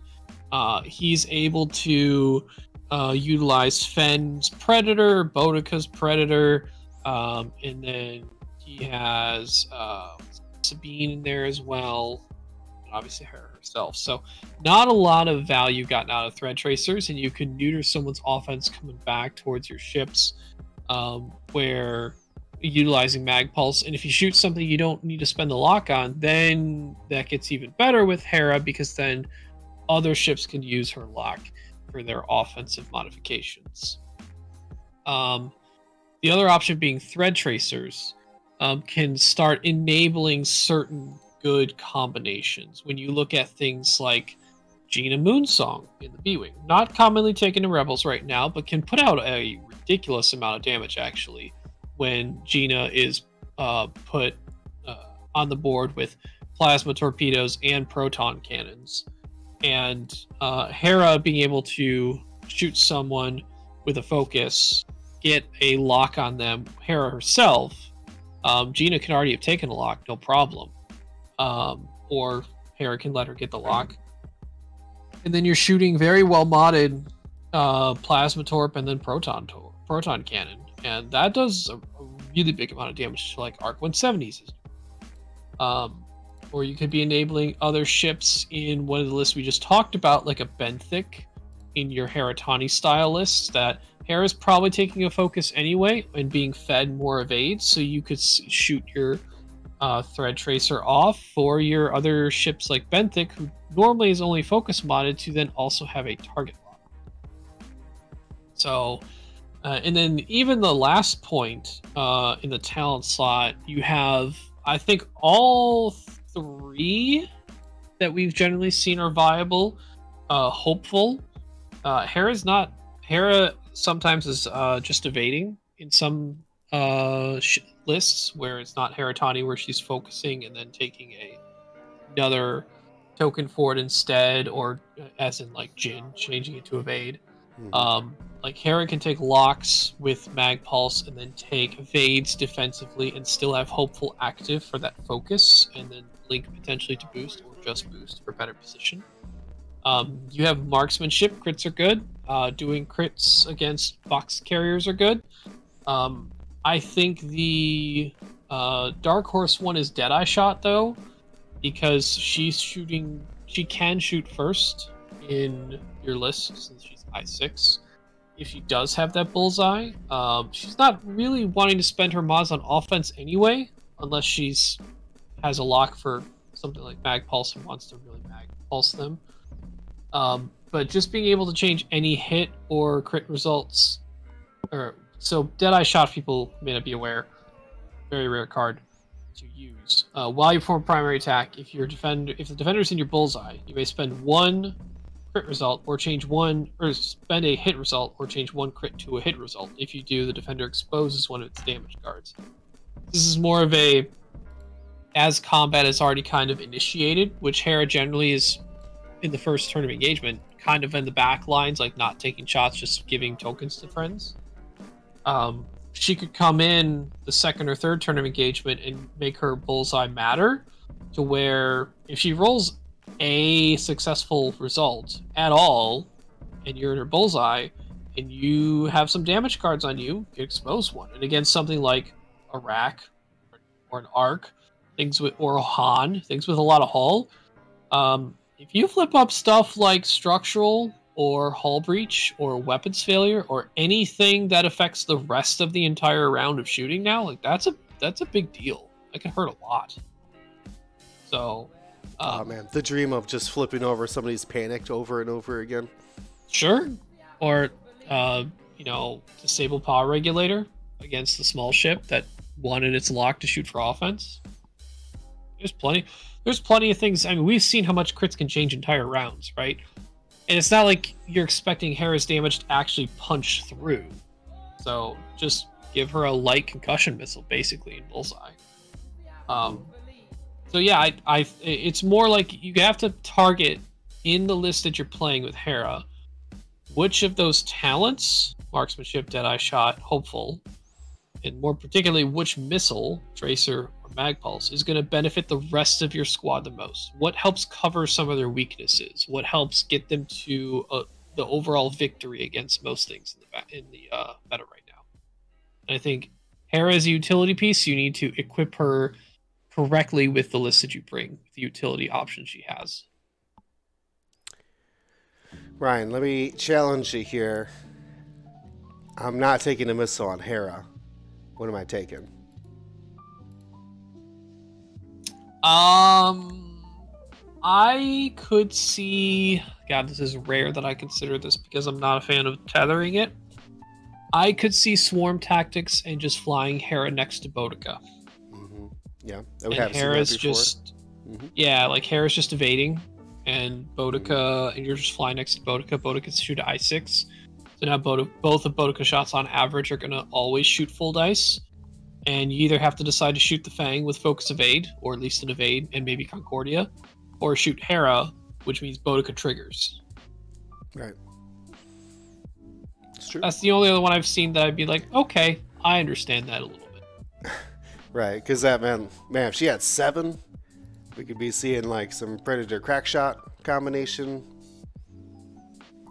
Uh, he's able to uh, utilize Fenn's Predator, Bodica's Predator, um, and then he has uh, Sabine in there as well, obviously her herself. So, not a lot of value gotten out of Thread Tracers, and you can neuter someone's offense coming back towards your ships, um, where utilizing mag pulse and if you shoot something you don't need to spend the lock on then that gets even better with hera because then other ships can use her lock for their offensive modifications. Um, the other option being thread tracers um, can start enabling certain good combinations. When you look at things like Gina Moonsong in the B Wing, not commonly taken in Rebels right now, but can put out a ridiculous amount of damage actually when Gina is uh, put uh, on the board with plasma torpedoes and proton cannons. And uh, Hera being able to shoot someone with a focus, get a lock on them, Hera herself, um, Gina can already have taken a lock, no problem. Um, or Hera can let her get the lock. And then you're shooting very well modded uh, plasma torp and then proton tor- proton cannon, and that does a, a really big amount of damage to like Arc 170s. Um, or you could be enabling other ships in one of the lists we just talked about, like a Benthic in your Heratani style lists that Hera's probably taking a focus anyway and being fed more evades, so you could shoot your uh, thread tracer off for your other ships like Benthic, who normally is only focus modded to then also have a target lock. So, uh, and then even the last point uh, in the talent slot, you have I think all three that we've generally seen are viable. Uh, hopeful. Uh, Hera's not. Hera sometimes is uh, just evading in some uh, sh- lists where it's not Heratani, where she's focusing and then taking a another token for it instead, or uh, as in like Jyn, changing it to evade. Mhm. Um, like Hera can take locks with Mag Pulse and then take evades defensively and still have hopeful active for that focus, and then link potentially to boost or just boost for better position. Um, you have marksmanship, crits are good. Uh, doing crits against box carriers are good. Um, I think the uh, Dark Horse one is Deadeye Shot though, because she's shooting. She can shoot first in your list since she's I six. If she does have that bullseye, um, she's not really wanting to spend her mods on offense anyway, unless she's has a lock for something like Mag Pulse and wants to really Mag Pulse them. Um, but just being able to change any hit or crit results, or so Deadeye Shot people may not be aware, very rare card to use. Uh, while you perform primary attack, if your defender, if the defender's in your bullseye, you may spend one crit result or change one, or spend a hit result or change one crit to a hit result. If you do, the defender exposes one of its damage cards. This is more of a as combat is already kind of initiated, which Hera generally is in the first turn of engagement, kind of in the back lines, like not taking shots, just giving tokens to friends. Um, she could come in the second or third turn of engagement and make her bullseye matter to where if she rolls a successful result at all and you're in her bullseye and you have some damage cards on you, you expose one. And against something like a rack or an arc, things with or a Han, things with a lot of hull, um, if you flip up stuff like structural or hull breach or weapons failure or anything that affects the rest of the entire round of shooting now, like that's a that's a big deal. That can hurt a lot. So, oh um, man, the dream of just flipping over somebody's panicked over and over again. sure, or uh, you know, disable power regulator against the small ship that wanted its lock to shoot for offense. There's plenty. There's plenty of things. I mean, we've seen how much crits can change entire rounds, right? And it's not like you're expecting Hera's damage to actually punch through. So just give her a light concussion missile, basically, in bullseye. Um, so yeah, I, I, it's more like you have to target in the list that you're playing with Hera. Which of those talents, marksmanship, deadeye shot, hopeful, and more particularly, which missile, tracer or mag pulse, is going to benefit the rest of your squad the most? What helps cover some of their weaknesses? What helps get them to uh, the overall victory against most things in the in the uh, meta right now? And I think Hera is a utility piece. You need to equip her correctly with the list that you bring, the utility options she has. Ryan, let me challenge you here. I'm not taking a missile on Hera. What am I taking? Um, I could see. God, this is rare that I consider this because I'm not a fan of tethering it. I could see swarm tactics and just flying Hera next to Bodica. hmm Yeah, I would And that Hera's just. Mhm. Yeah, like Hera's just evading, and Bodica, and you're just flying next to Bodica. Bodica's shoot I6. So now Bodica, both of Bodica's shots on average are going to always shoot full dice. And you either have to decide to shoot the Fang with Focus Evade, or at least an Evade and maybe Concordia, or shoot Hera, which means Bodica triggers. Right. It's true. That's the only other one I've seen that I'd be like, okay, I understand that a little bit. Right, because that man, man, if she had seven, we could be seeing like some predator crack shot combination.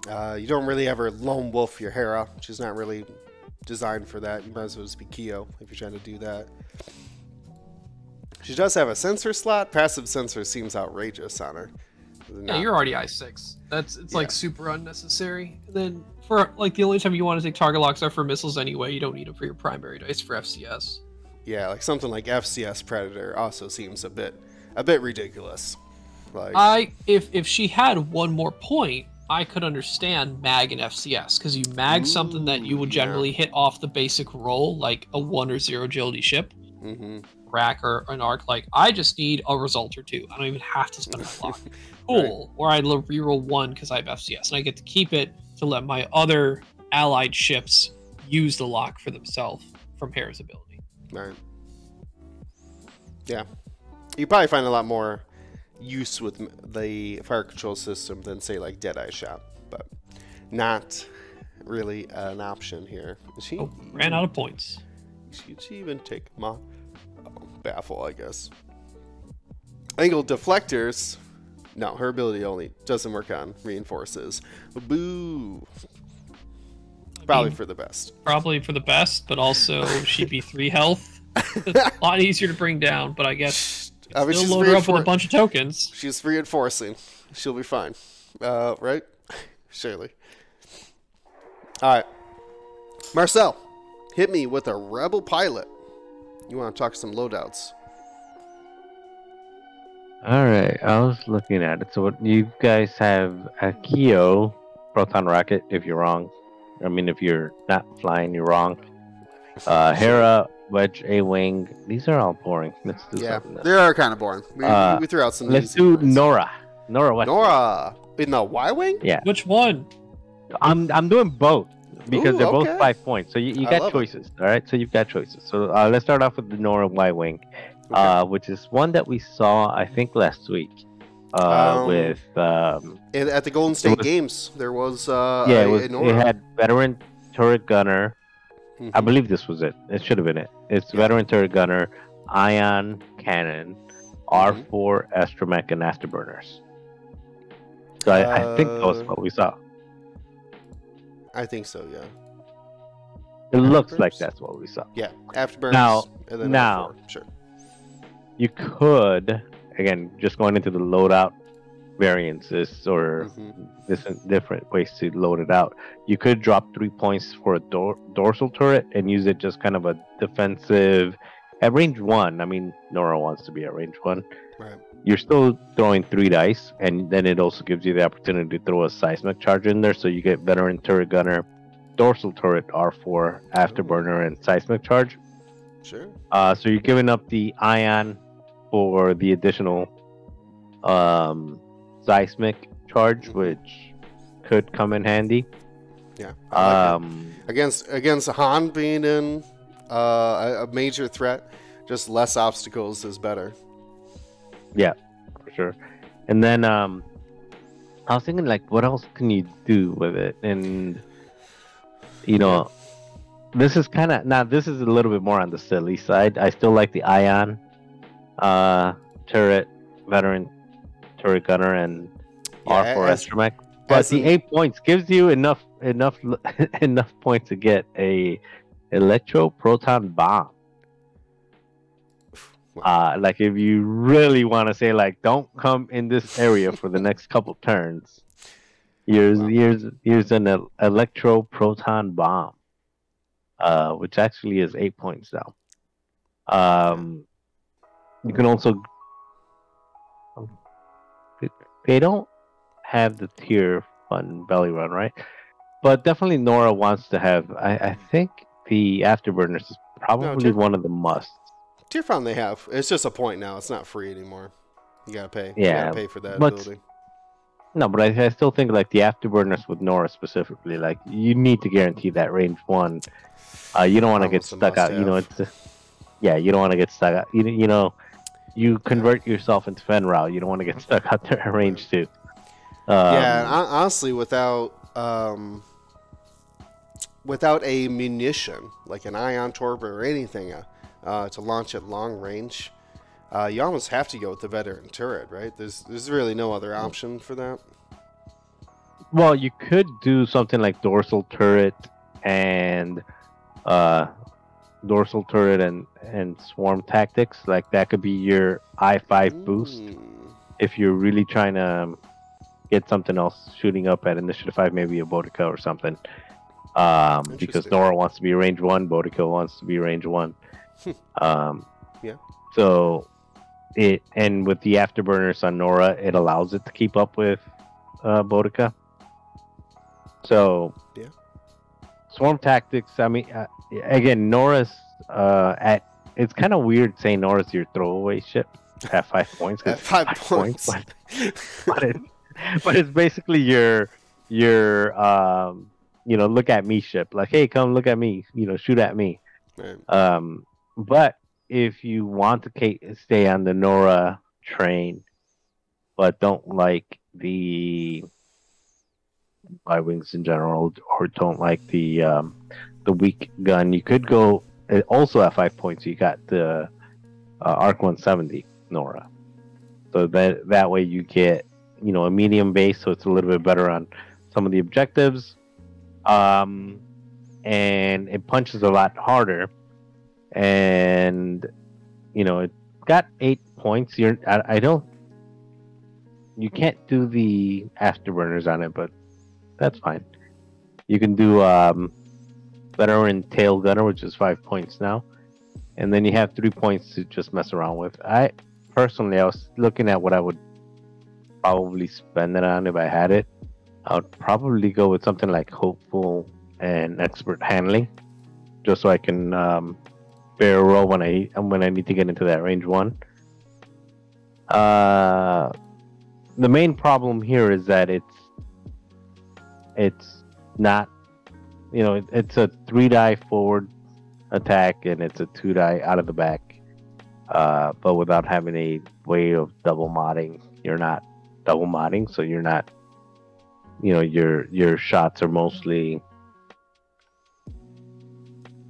Uh, you don't really ever lone wolf your Hera. She's not really designed for that. You might as well just be Keo if you're trying to do that. She does have a sensor slot. Passive sensor seems outrageous on her. Yeah, you're already I6. That's it's like super unnecessary. And then for like the only time you want to take target locks are for missiles anyway. You don't need them for your primary dice for FCS. yeah, like something like FCS Predator also seems a bit, a bit ridiculous. Like, I if if she had one more point, I could understand mag and FCS because you mag something that you would Ooh, yeah. generally hit off the basic roll, like a one or zero agility ship, hmm rack or an arc. Like I just need a result or two. I don't even have to spend a lock. Cool. Or I reroll one because I have FCS, and I get to keep it to let my other allied ships use the lock for themselves from Hera's ability. Right. Yeah. You probably find a lot more use with the fire control system than, say, like Deadeye Shot, but not really an option here. Is She Oh, ran out of points. Should she even take my oh, baffle? I guess. Angle deflectors. No, her ability only doesn't work on reinforces. Boo. Probably mean- for the best. Probably for the best, but also she'd be three health. a lot easier to bring down, but I guess I mean, still she's load her up with a bunch of tokens. She's reinforcing. She'll be fine. Uh, right? Surely. All right. Marcel, hit me with a rebel pilot. You want to talk some loadouts? All right, I was looking at it. So what you guys have a Keo proton rocket. If you're wrong, I mean if you're not flying, you're wrong. Uh, Hera wedge A wing. These are all boring. Let's do Yeah, something. else. they are kind of boring. We, Uh, we threw out some. Let's easy do ones. Nora. Nora what? Nora in the Y wing. Yeah. Which one? I'm I'm doing both because Ooh, they're both okay. five points. So you, you got love it. choices. All right, so you've got choices. So uh, let's start off with the Nora Y wing, uh, which is one that we saw I think last week. Uh, Um, with um, And at the Golden State was- Games, there was. Uh, yeah, a, it, was, a it had veteran turret gunner. I Mhm. believe this was it. It should have been it. It's veteran turret gunner, ion cannon, Mm-hmm. R4 astromech, and afterburners. So I, I think that was Uh, what we saw. I think so. Yeah. It looks like Afterburners? that's what we saw. Yeah. Afterburners. Now- and then now- R4. Sure. You could, again, just going into the loadout variances or Mhm. different different ways to load it out. You could drop three points for a dor- dorsal turret and use it just kind of a defensive at range one. I mean, Nora wants to be at range one. Right. You're still throwing three dice, and then it also gives you the opportunity to throw a seismic charge in there, so you get veteran turret gunner, dorsal turret R4 afterburner, and seismic charge. Sure. Uh, so you're giving up the ion for the additional um, seismic charge, which could come in handy. Yeah. I like it. Um, against against Han being in uh, a, a major threat, just less obstacles is better. Yeah, for sure. And then um, I was thinking, like, what else can you do with it? And you know, this is kind of now. This is a little bit more on the silly side. I still like the ion uh, turret, veteran turret gunner, and Yeah, R4 as- astromech. But the eight points gives you enough enough enough points to get a electro proton bomb. Wow. Uh, like if you really want to say like, don't come in this area for the next couple turns. Here's Wow. here's here's an electro proton bomb, uh, which actually is eight points now. Um, you can also. They don't have the tier fun belly run, right? But definitely Nora wants to have. I, I think the afterburners is probably tier- one of the musts. Tierfon they have. It's just a point now. It's not free anymore. You gotta pay. you Yeah, gotta pay for that but- ability. No, but I, I still think like the afterburners with Nora specifically, like you need to guarantee that range one. Uh, you don't want to get stuck out. You know, it's yeah, you don't want to get stuck out. You, you know, you convert yourself into Fenral. You don't want to get stuck out there at range two. Um, yeah, honestly, without um, without a munition like an ion torp or anything uh, uh, to launch at long range, uh, you almost have to go with the veteran turret, right? There's there's really no other option for that. Well, you could do something like dorsal turret and uh, dorsal turret and and swarm tactics. Like that could be your I five boost Mm, if you're really trying to um, get something else shooting up at initiative five, maybe a Bodica or something. Um, because Nora wants to be range one, Bodica wants to be range one. um, Yeah. So it and with the afterburners on Nora, it allows it to keep up with uh, Bodica. So Yeah. swarm tactics. I mean, uh, again, Nora's uh, at. It's kind of weird saying Nora's your throwaway ship at five points. At five it's points. but, but, it, but it's basically your your um you know look at me ship. Like, hey, come look at me. You know, shoot at me. Right. Um, but if you want to stay on the Nora train, but don't like the Y wings in general, or don't like the um, the weak gun, you could go uh, also at five points. You got the uh, Arc 170 Nora, so that that way you get you know a medium base, so it's a little bit better on some of the objectives. Um, and it punches a lot harder and you know it got eight points you're I, I don't you can't do the afterburners on it but that's fine you can do um veteran tail gunner which is five points now. And then you have three points to just mess around with. I personally i was looking at what i would probably spend it on if i had it. I would probably go with something like hopeful and expert handling just so i can um barrel roll when I when I need to get into that range one. Uh, the main problem here is that it's it's not, you know, it's a three die forward attack and it's a two die out of the back, uh, but without having a way of double modding, you're not double modding, so you're not, you know, your your shots are mostly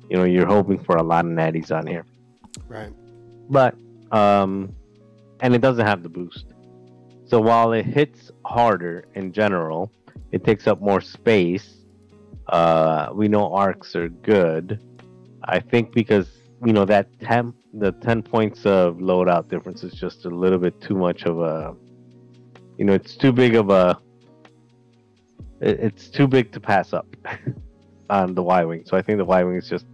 you know you're hoping for a lot of natties on here. Right. but um and it doesn't have the boost. So while it hits harder in general it takes up more space uh we know arcs are good i think because you know that 10 the 10 points of loadout difference is just a little bit too much of a you know it's too big of a it- it's too big to pass up on the y wing so i think the y wing is just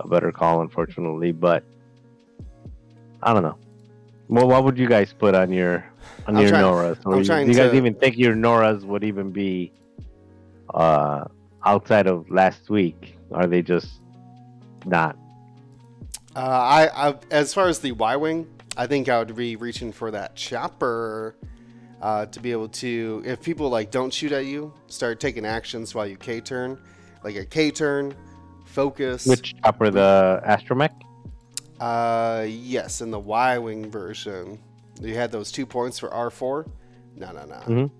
a better call unfortunately but I don't know. Well, what would you guys put on your on I'm your trying- Noras? Or you- do you guys to- even think your Noras would even be uh outside of last week? Are they just not? Uh, I, I as far as the Y wing, I think I would be reaching for that chopper uh, to be able to, if people like don't shoot at you, start taking actions while you K turn, like a K turn, focus. Which chopper the astromech? Uh, yes, in the Y wing version, you had those two points for R four. No, no, no. Mhm.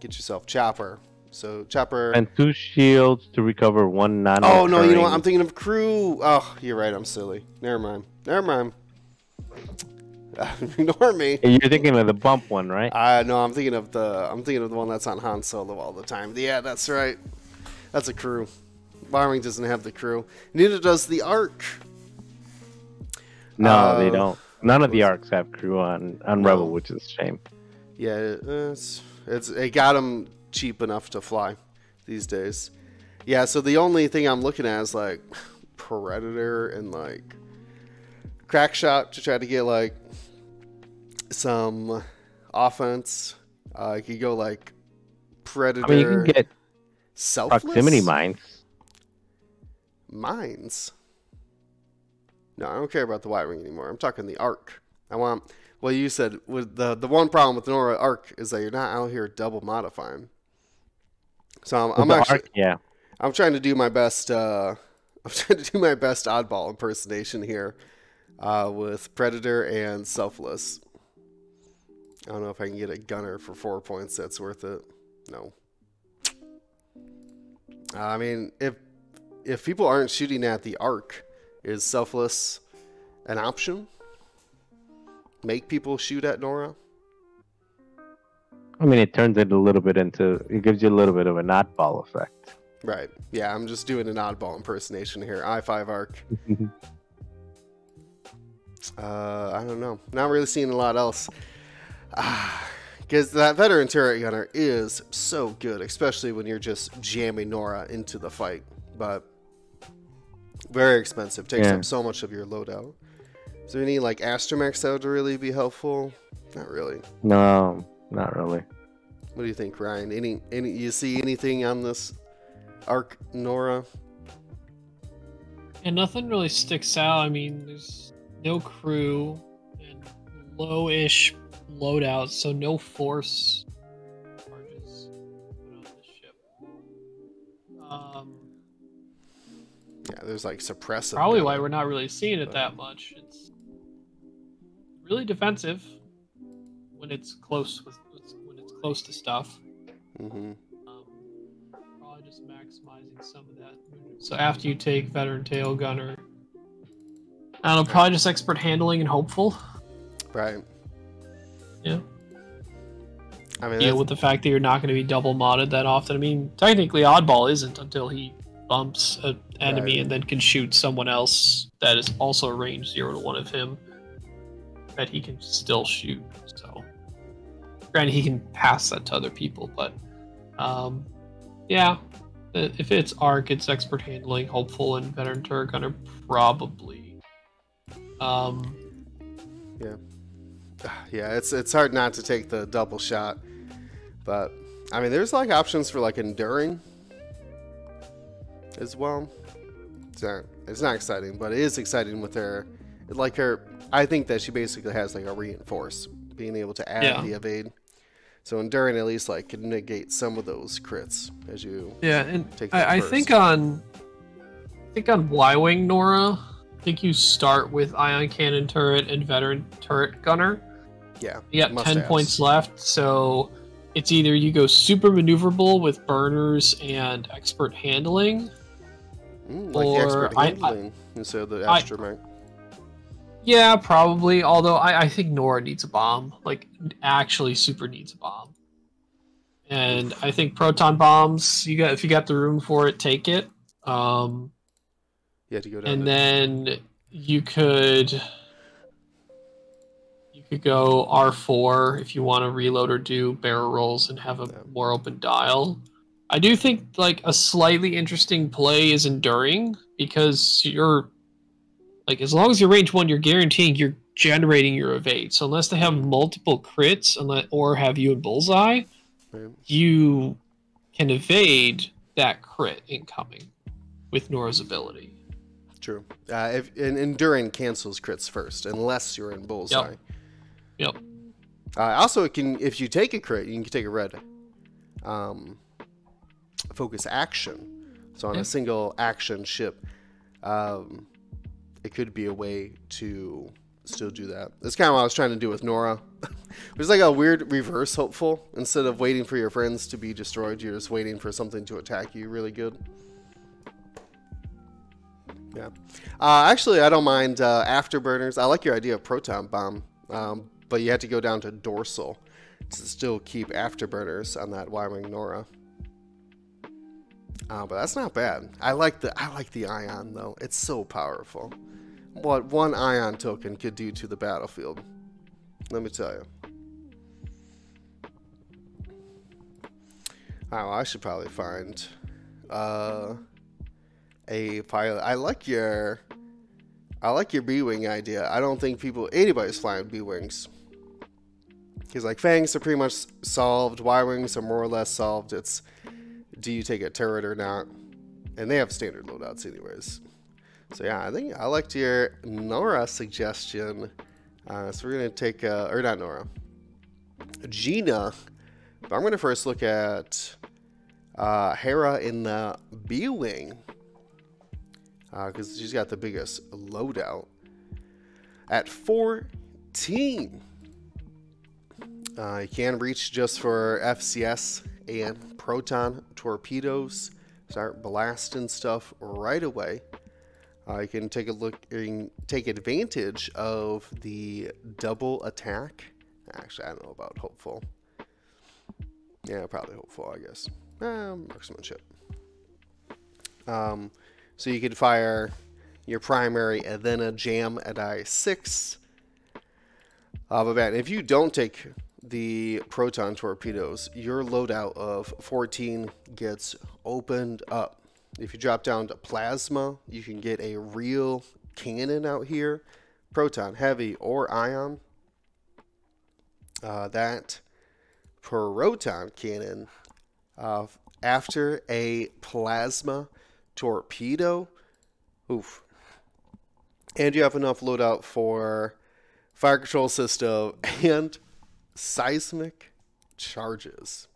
Get yourself chopper. So chopper. And two shields to recover one non. oh no, you know what? I'm thinking of crew. Oh, you're right. I'm silly. Never mind. Never mind. Ignore me. You're thinking of the bump one, right? Uh, no, I'm thinking of the I'm thinking of the one that's on Han Solo all the time. Yeah, that's right. That's a crew. Y wing doesn't have the crew. Neither does the Arc. no, they uh, don't. None of the arcs have crew on on No. Rebel, which is a shame. Yeah, it's it's it got them cheap enough to fly these days. Yeah, so the only thing I'm looking at is like Predator and like Crack Shot to try to get like some offense. Uh, you could go like Predator. I mean, you can get selfless proximity mines. mines. No, I don't care about the Y wing anymore. I'm talking the arc. I want. Well, you said with the the one problem with the Nora arc is that you're not out here double modifying. So I'm, I'm actually arc, yeah. I'm trying to do my best. Uh, I'm trying to do my best oddball impersonation here uh, with Predator and Selfless. I don't know if I can get a gunner for four points. That's worth it. No. Uh, I mean, if if people aren't shooting at the arc, is Selfless an option? Make people shoot at Nora? I mean, it turns it a little bit into. It gives you a little bit of an oddball effect. Right. Yeah, I'm just doing an oddball impersonation here. I5 arc. Uh, I don't know. Not really seeing a lot else. Because that veteran turret gunner is so good, especially when you're just jamming Norra into the fight. But very expensive. Takes Yeah. up so much of your loadout. Is there any like astromechs that would really be helpful? Not really. No, not really. What do you think, Ryan? Any any you see anything on this arc Norra? And nothing really sticks out. I mean, there's no crew and low-ish loadout, so no force charges put on the ship. Um, Yeah, there's like suppressive. probably why we're not really seeing it that much. It's really defensive when it's close with when it's close to stuff. Mhm. Um, probably just maximizing some of that. So after you take veteran tail gunner, I don't know, probably just expert handling and hopeful. Right. Yeah. I mean, Deal with the fact that you're not going to be double modded that often. I mean, technically, oddball isn't until he bumps an enemy Right. and then can shoot someone else that is also range zero to one of him that he can still shoot. So, granted, he can pass that to other people, but um, yeah, if it's arc, it's expert handling, hopeful, and veteran turret gunner probably. Um, yeah, yeah, it's it's hard not to take the double shot, but I mean, there's like options for like enduring as well. It's not it's not exciting, but it is exciting with her. Like her, I think that she basically has like a reinforce, being able to add Yeah. the evade. So enduring at least like can negate some of those crits as you Yeah, and Take I, I think on I think on Y Wing Norra, I think you start with ion cannon turret and veteran turret gunner. yeah You got ten haves. points left, so it's either you go super maneuverable with burners and expert handling. mm, like the Or expert I- I- handling instead of the I- astromech. Yeah, probably. Although I, I think Norra needs a bomb. Like actually super needs a bomb. And I think proton bombs, you got if you got the room for it, take it. Um You had to go down. and to- then you could you could go R4 if you want to reload or do barrel rolls and have a Yeah. more open dial. I do think like a slightly interesting play is enduring because you're like as long as you're range one, you're guaranteeing you're generating your evade. So unless they have multiple crits, unless or have you in bullseye, Right. you can evade that crit incoming with Norra's ability. True. Uh, if and enduring cancels crits first, unless you're in bullseye. Yep. Uh, also, it can if you take a crit, you can take a red um, focus action. So on Yeah. a single action ship, um, it could be a way to still do that. That's kind of what I was trying to do with Norra. There's like a weird reverse hopeful. Instead of waiting for your friends to be destroyed, you're just waiting for something to attack you really good. Yeah. Uh, actually, I don't mind uh, afterburners. I like your idea of proton bomb, um, but you have to go down to dorsal to still keep afterburners on that Y-wing Norra. Uh, but that's not bad. I like the I like the ion though. It's so powerful. What one ion token could do to the battlefield. Let me tell you. Oh, I should probably find uh, a pilot. I like your I like your B wing idea. I don't think people anybody's flying B wings. He's like fangs are pretty much solved, Y wings are more or less solved. It's do you take a turret or not? And they have standard loadouts anyways. So yeah, I think I liked your Norra suggestion. Uh, so we're gonna take uh, or not Norra, Gina. But I'm gonna first look at uh, Hera in the B wing because uh, she's got the biggest loadout at 14. Uh, you can reach just for FCS and proton torpedoes. Start blasting stuff right away. You can take a look and take advantage of the double attack. Actually, I don't know about hopeful. Yeah, probably hopeful, I guess. Um, marksmanship. Um, so you could fire your primary and then a jam at I6. Uh, but man, if you don't take the proton torpedoes, your loadout of 14 gets opened up. If you drop down to plasma, you can get a real cannon out here, proton, heavy, or ion. Uh, that proton cannon, uh, after a plasma torpedo, oof. And you have enough loadout for fire control system and seismic charges,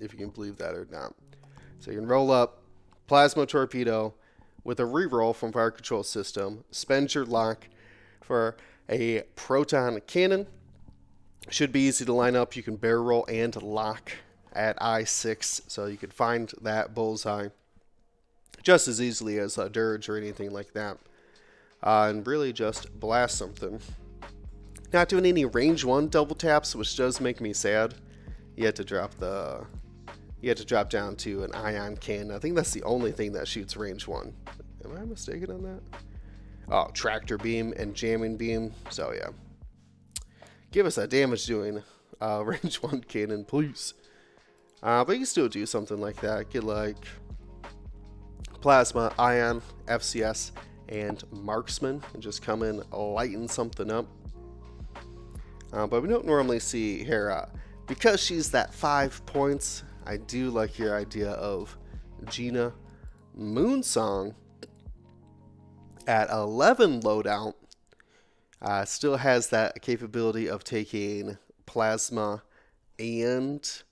if you can believe that or not. So you can roll up plasma torpedo with a reroll from fire control system, spend your lock for a proton cannon. Should be easy to line up. You can barrel roll and lock at I6, so you can find that bullseye just as easily as a dirge or anything like that. Uh, and really just blast something. Not doing any range one double taps, which does make me sad. You had to drop the you had to drop down to an ion cannon. I think that's the only thing that shoots range one. Am I mistaken on that? Oh, tractor beam and jamming beam. So yeah. Give us a damage doing uh, range one cannon, please. Uh, but you can still do something like that. Get like plasma, ion, FCS, and marksman, and just come in lighten something up. Uh, but we don't normally see Hera because she's that five points. I do like your idea of Gina Moonsong at 11 loadout. Uh, still has that capability of taking plasma and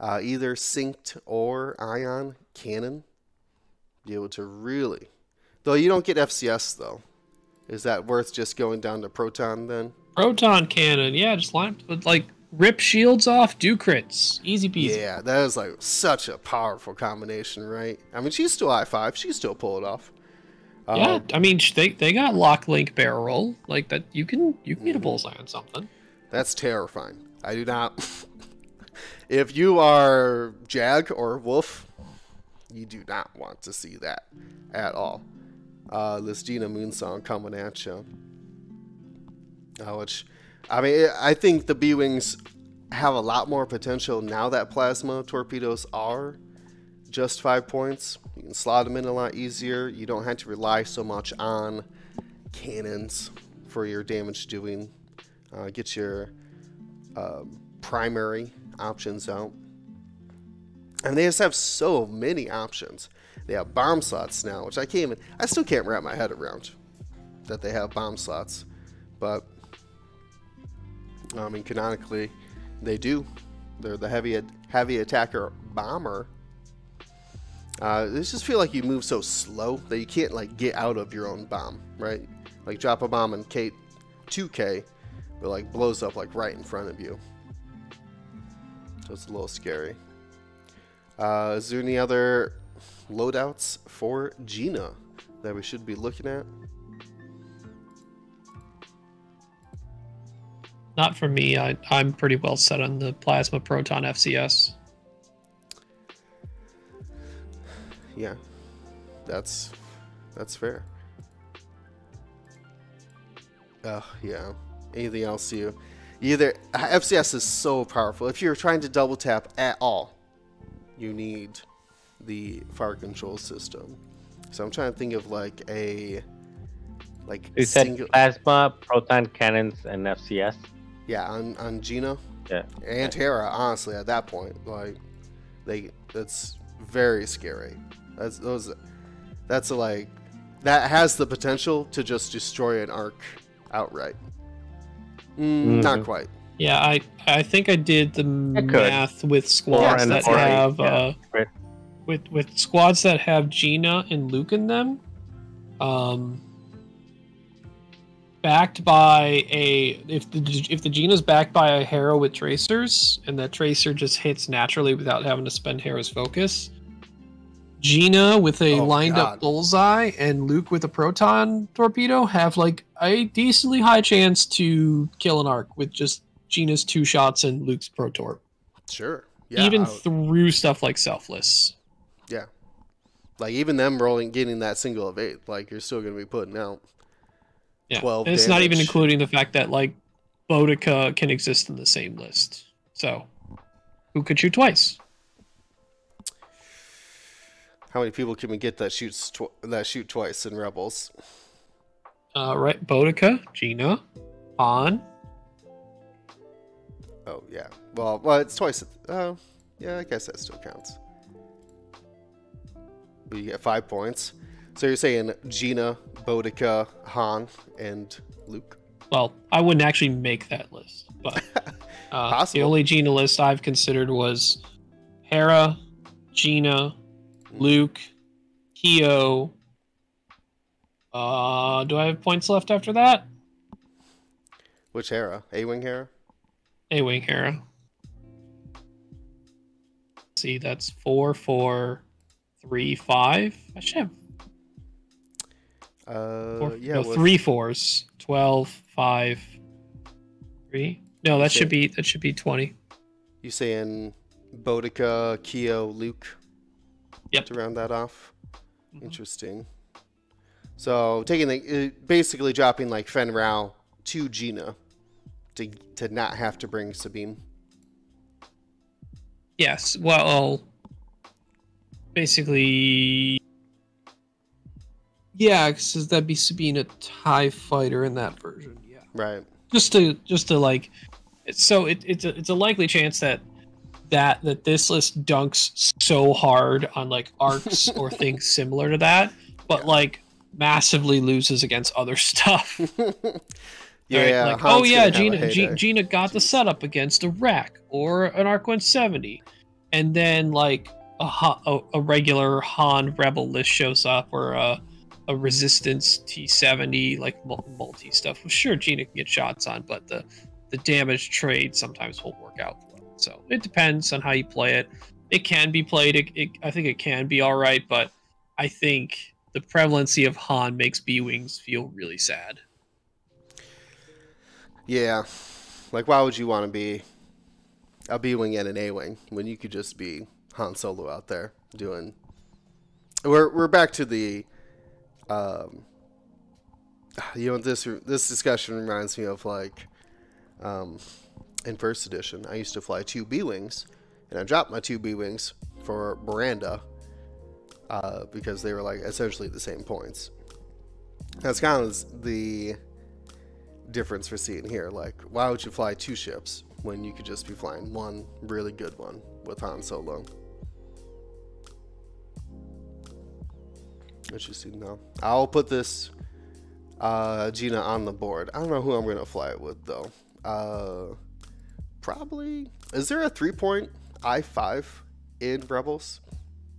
uh, either synced or ion cannon. Be able to really, though you don't get FCS though. Is that worth just going down to proton then? Proton cannon, yeah, just line with like rip shields off, do crits, easy peasy. Yeah, that is like such a powerful combination, right? I mean, she's still I five, she still pull it off. Yeah, um, I mean they they got lock link barrel roll like that. You can you can get a mm-hmm. bullseye on something. That's terrifying. I do not. if you are Jag or Wolf, you do not want to see that at all. Uh, this Gina Moonsong coming at you. Uh, which, I mean, I think the B Wings have a lot more potential now that plasma torpedoes are just five points. You can slot them in a lot easier. You don't have to rely so much on cannons for your damage doing. Uh, get your uh, primary options out. And they just have so many options. They have bomb slots now, which I can't even, I still can't wrap my head around that they have bomb slots. But, I mean, canonically, they do. They're the heavy, heavy attacker bomber. Uh, they just feel like you move so slow that you can't like get out of your own bomb, right? Like drop a bomb and Kate 2K, but like blows up like right in front of you. So it's a little scary. Uh, is there any other loadouts for Gina that we should be looking at? Not for me. I, I'm pretty well set on the Plasma Proton FCS. Yeah, that's that's fair. Oh yeah. Anything else you either FCS is so powerful. If you're trying to double tap at all, you need the fire control system. So I'm trying to think of like a like you single... said plasma, proton cannons, and FCS. Yeah, on on Gina. Yeah. And Hera, honestly, at that point, like they that's very scary. That's those that's like that has the potential to just destroy an arc outright. Mm, Not Mhm. quite. Yeah, I I think I did the math with squads and that four, eight, have yeah. uh, Right. with with squads that have Gina and Luke in them. Um, backed by a if the if the Gina's backed by a Hera with tracers and that tracer just hits naturally without having to spend Hera's focus. Gina with a Oh, lined God. up bullseye and Luke with a proton torpedo have like a decently high chance to kill an arc with just Gina's two shots and Luke's pro torp. Sure. Yeah. Even through stuff like selfless. yeah. Like even them rolling getting that single of eight, like you're still gonna be putting out Yeah. 12 and it's not even including the fact that like Bodica can exist in the same list. So who could shoot twice? how many people can we get that shoots tw- that shoot twice in Rebels? Uh, right, Bodica, Gina, Han. Oh yeah. Well, well, it's twice. Oh, yeah. I guess that still counts. But you get five points. So you're saying Gina, Bodica, Han, and Luke. Well, I wouldn't actually make that list, but uh, the only Gina list I've considered was Hera, Gina, Luke, Keo. Uh, do I have points left after that? Which Hera? A-wing Hera? A Wing Hera. See, that's four, four, three, five. I should have Uh, four, yeah. no, with- three fours. 12, 5, 3. No, that Say- should be that should be 20. You saying Bodica, Keo, Luke? Yep. To round that off. Mhm. Interesting. So taking the uh, basically dropping like Fenn Rau to Gina to to not have to bring Sabine. Yes. Well, basically, yeah, because that'd be Sabine a Tie Fighter in that version. Yeah. Right. Just to just to like, so it, it's a it's a likely chance that that that this list dunks so hard on like arcs or things similar to that, but Yeah. like massively loses against other stuff. yeah. Right? Like, oh yeah, gonna have a Gina, G- Gina got the setup against a rack or an Arc 170, and then like a, a, a regular Han Rebel list shows up or a, a Resistance T70 like multi stuff. Well, sure, Gina can get shots on, but the the damage trade sometimes won't work out. So it depends on how you play it. It can be played. It, it, I think it can be all right, but I think the prevalency of Han makes B wings feel really sad. Yeah. Like, why would you want to be a B wing and an A wing when you could just be Han Solo out there doing? We're we're back to the, um, you know this this discussion reminds me of like, um, in first edition I used to fly two B wings, and I dropped my two B wings for Miranda, uh, because they were like essentially the same points. That's kind of the difference we're seeing here. Like, why would you fly two ships when you could just be flying one really good one with Han Solo? Interesting, though. I'll put this uh, Gina on the board. I don't know who I'm going to fly it with, though. Uh, probably. Is there a three point I 5 in Rebels?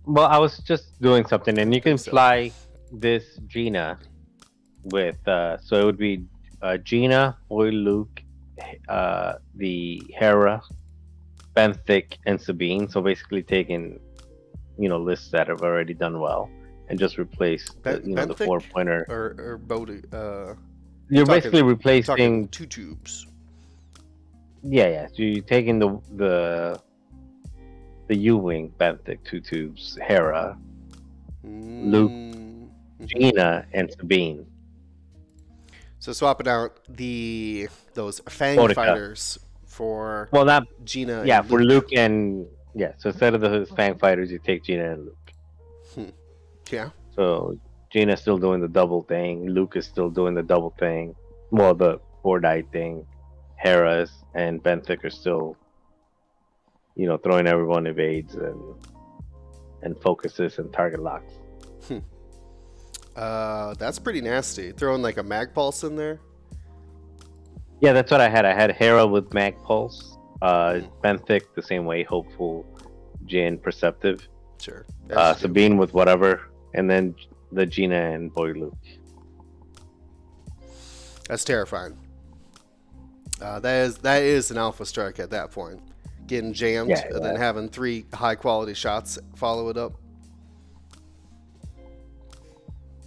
Well, I was just doing something, and you can so. fly this Gina with. Uh, so it would be uh, Gina, Boy Luke, uh, the Hera, Benthic, and Sabine. So basically, taking you know lists that have already done well, and just replace the, you know the four pointer. Or, or Bodhi? Uh, You're talking- basically replacing. two tubes. Yeah, yeah. So you're taking the the the U-wing Benthic two tubes, Hera, Luke. Mm, Gina, and Sabine. So swapping out the those Fang Bodica. fighters for Well, not Gina. yeah and for Luke and yeah. So instead of the Fang fighters, you take Gina and Luke. Yeah. So Gina's still doing the double thing. Luke is still doing the double thing. Well, the four die thing, Hera's and Benthic are still, you know, throwing everyone evades and and focuses and target locks. Uh, that's pretty nasty. Throwing like a mag pulse in there. Yeah, that's what I had. I had Hera with Mag Pulse, uh, Benthic the same way, Hopeful, Jyn, Perceptive, Sure. uh, Sabine with whatever, and then the Gina and Boy Luke. That's terrifying. Uh, that is that is an alpha strike at that point. Getting jammed Yeah, and then yeah. having three high quality shots follow it up.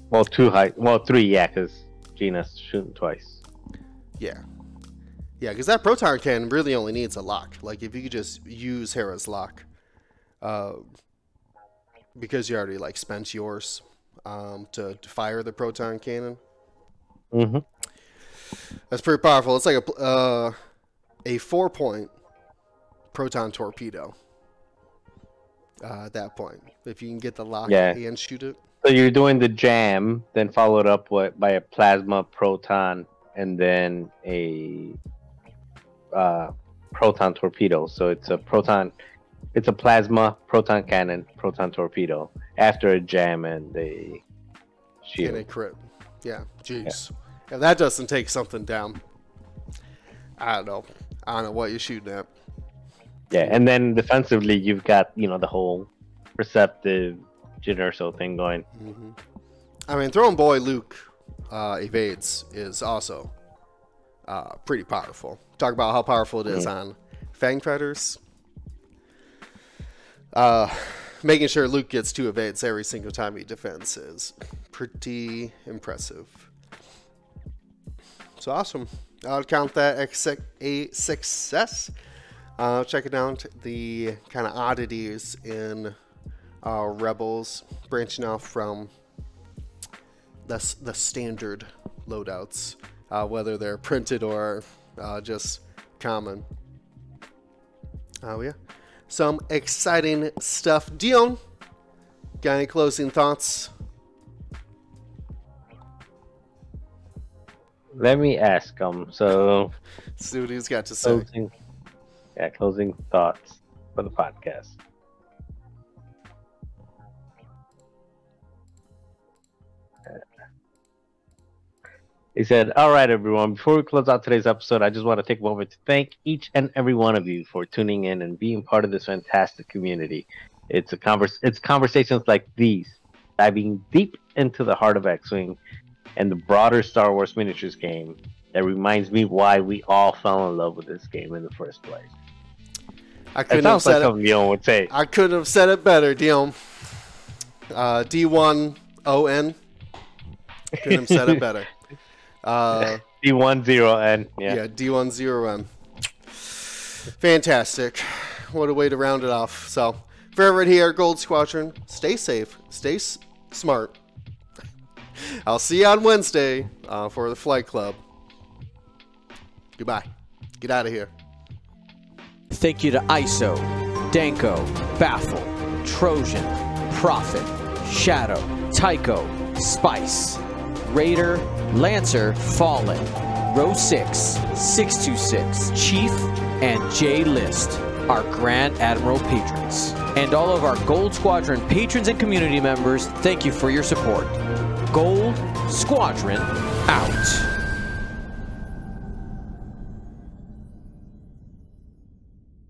Well, two high, well, three, yeah, because Gina's shooting twice. Yeah. Yeah, because that proton cannon really only needs a lock. Like if you could just use Hera's lock, uh, because you already like spent yours um, to, to fire the proton cannon. Mm-hmm. That's pretty powerful. It's like a uh, a four point proton torpedo. Uh, at that point, if you can get the lock Yeah. and shoot it. So you're doing the jam, then followed up with, by a plasma proton, and then a uh, proton torpedo. So it's a proton, it's a plasma proton cannon, proton torpedo after a jam and a shield. And a crit. Yeah, jeez. If that doesn't take something down, I don't know. I don't know what you're shooting at. Yeah, and then defensively, you've got you know the whole receptive Jyn Erso thing going. hmm I mean, throwing boy Luke uh, evades is also uh, pretty powerful. Talk about how powerful it is on Fang Fighters. Uh, making sure Luke gets two evades every single time he defends is pretty impressive. So awesome. I'll count that ex- a success. Uh, checking out the kind of oddities in uh, Rebels, branching off from the, the standard loadouts, uh, whether they're printed or uh, just common. Oh, yeah. Some exciting stuff. Dion, got any closing thoughts? Let me ask him. So See what he's got to say. closing, yeah, closing thoughts for the podcast. He said, All right, everyone, before we close out today's episode, I just want to take a moment to thank each and every one of you for tuning in and being part of this fantastic community. It's a convers- it's conversations like these, diving deep into the heart of X-Wing and the broader Star Wars miniatures game that reminds me why we all fell in love with this game in the first place. I couldn't have sounds like said it. would say. I couldn't have said it better, Dion. Uh, D1ON. Couldn't have said it better. Uh, D10N. Yeah. yeah, D10N. Fantastic. What a way to round it off. So, for everyone here, Gold Squadron, stay safe, stay s- smart. I'll see you on Wednesday uh, for the Flight Club. Goodbye. Get out of here. Thank you to ISO, Danko, Baffle, Trojan, Prophet, Shadow, Tycho, Spice, Raider, Lancer, Fallen, Row 6, 626, Chief, and J List, our Grand Admiral patrons. And all of our Gold Squadron patrons and community members, thank you for your support. Gold Squadron out.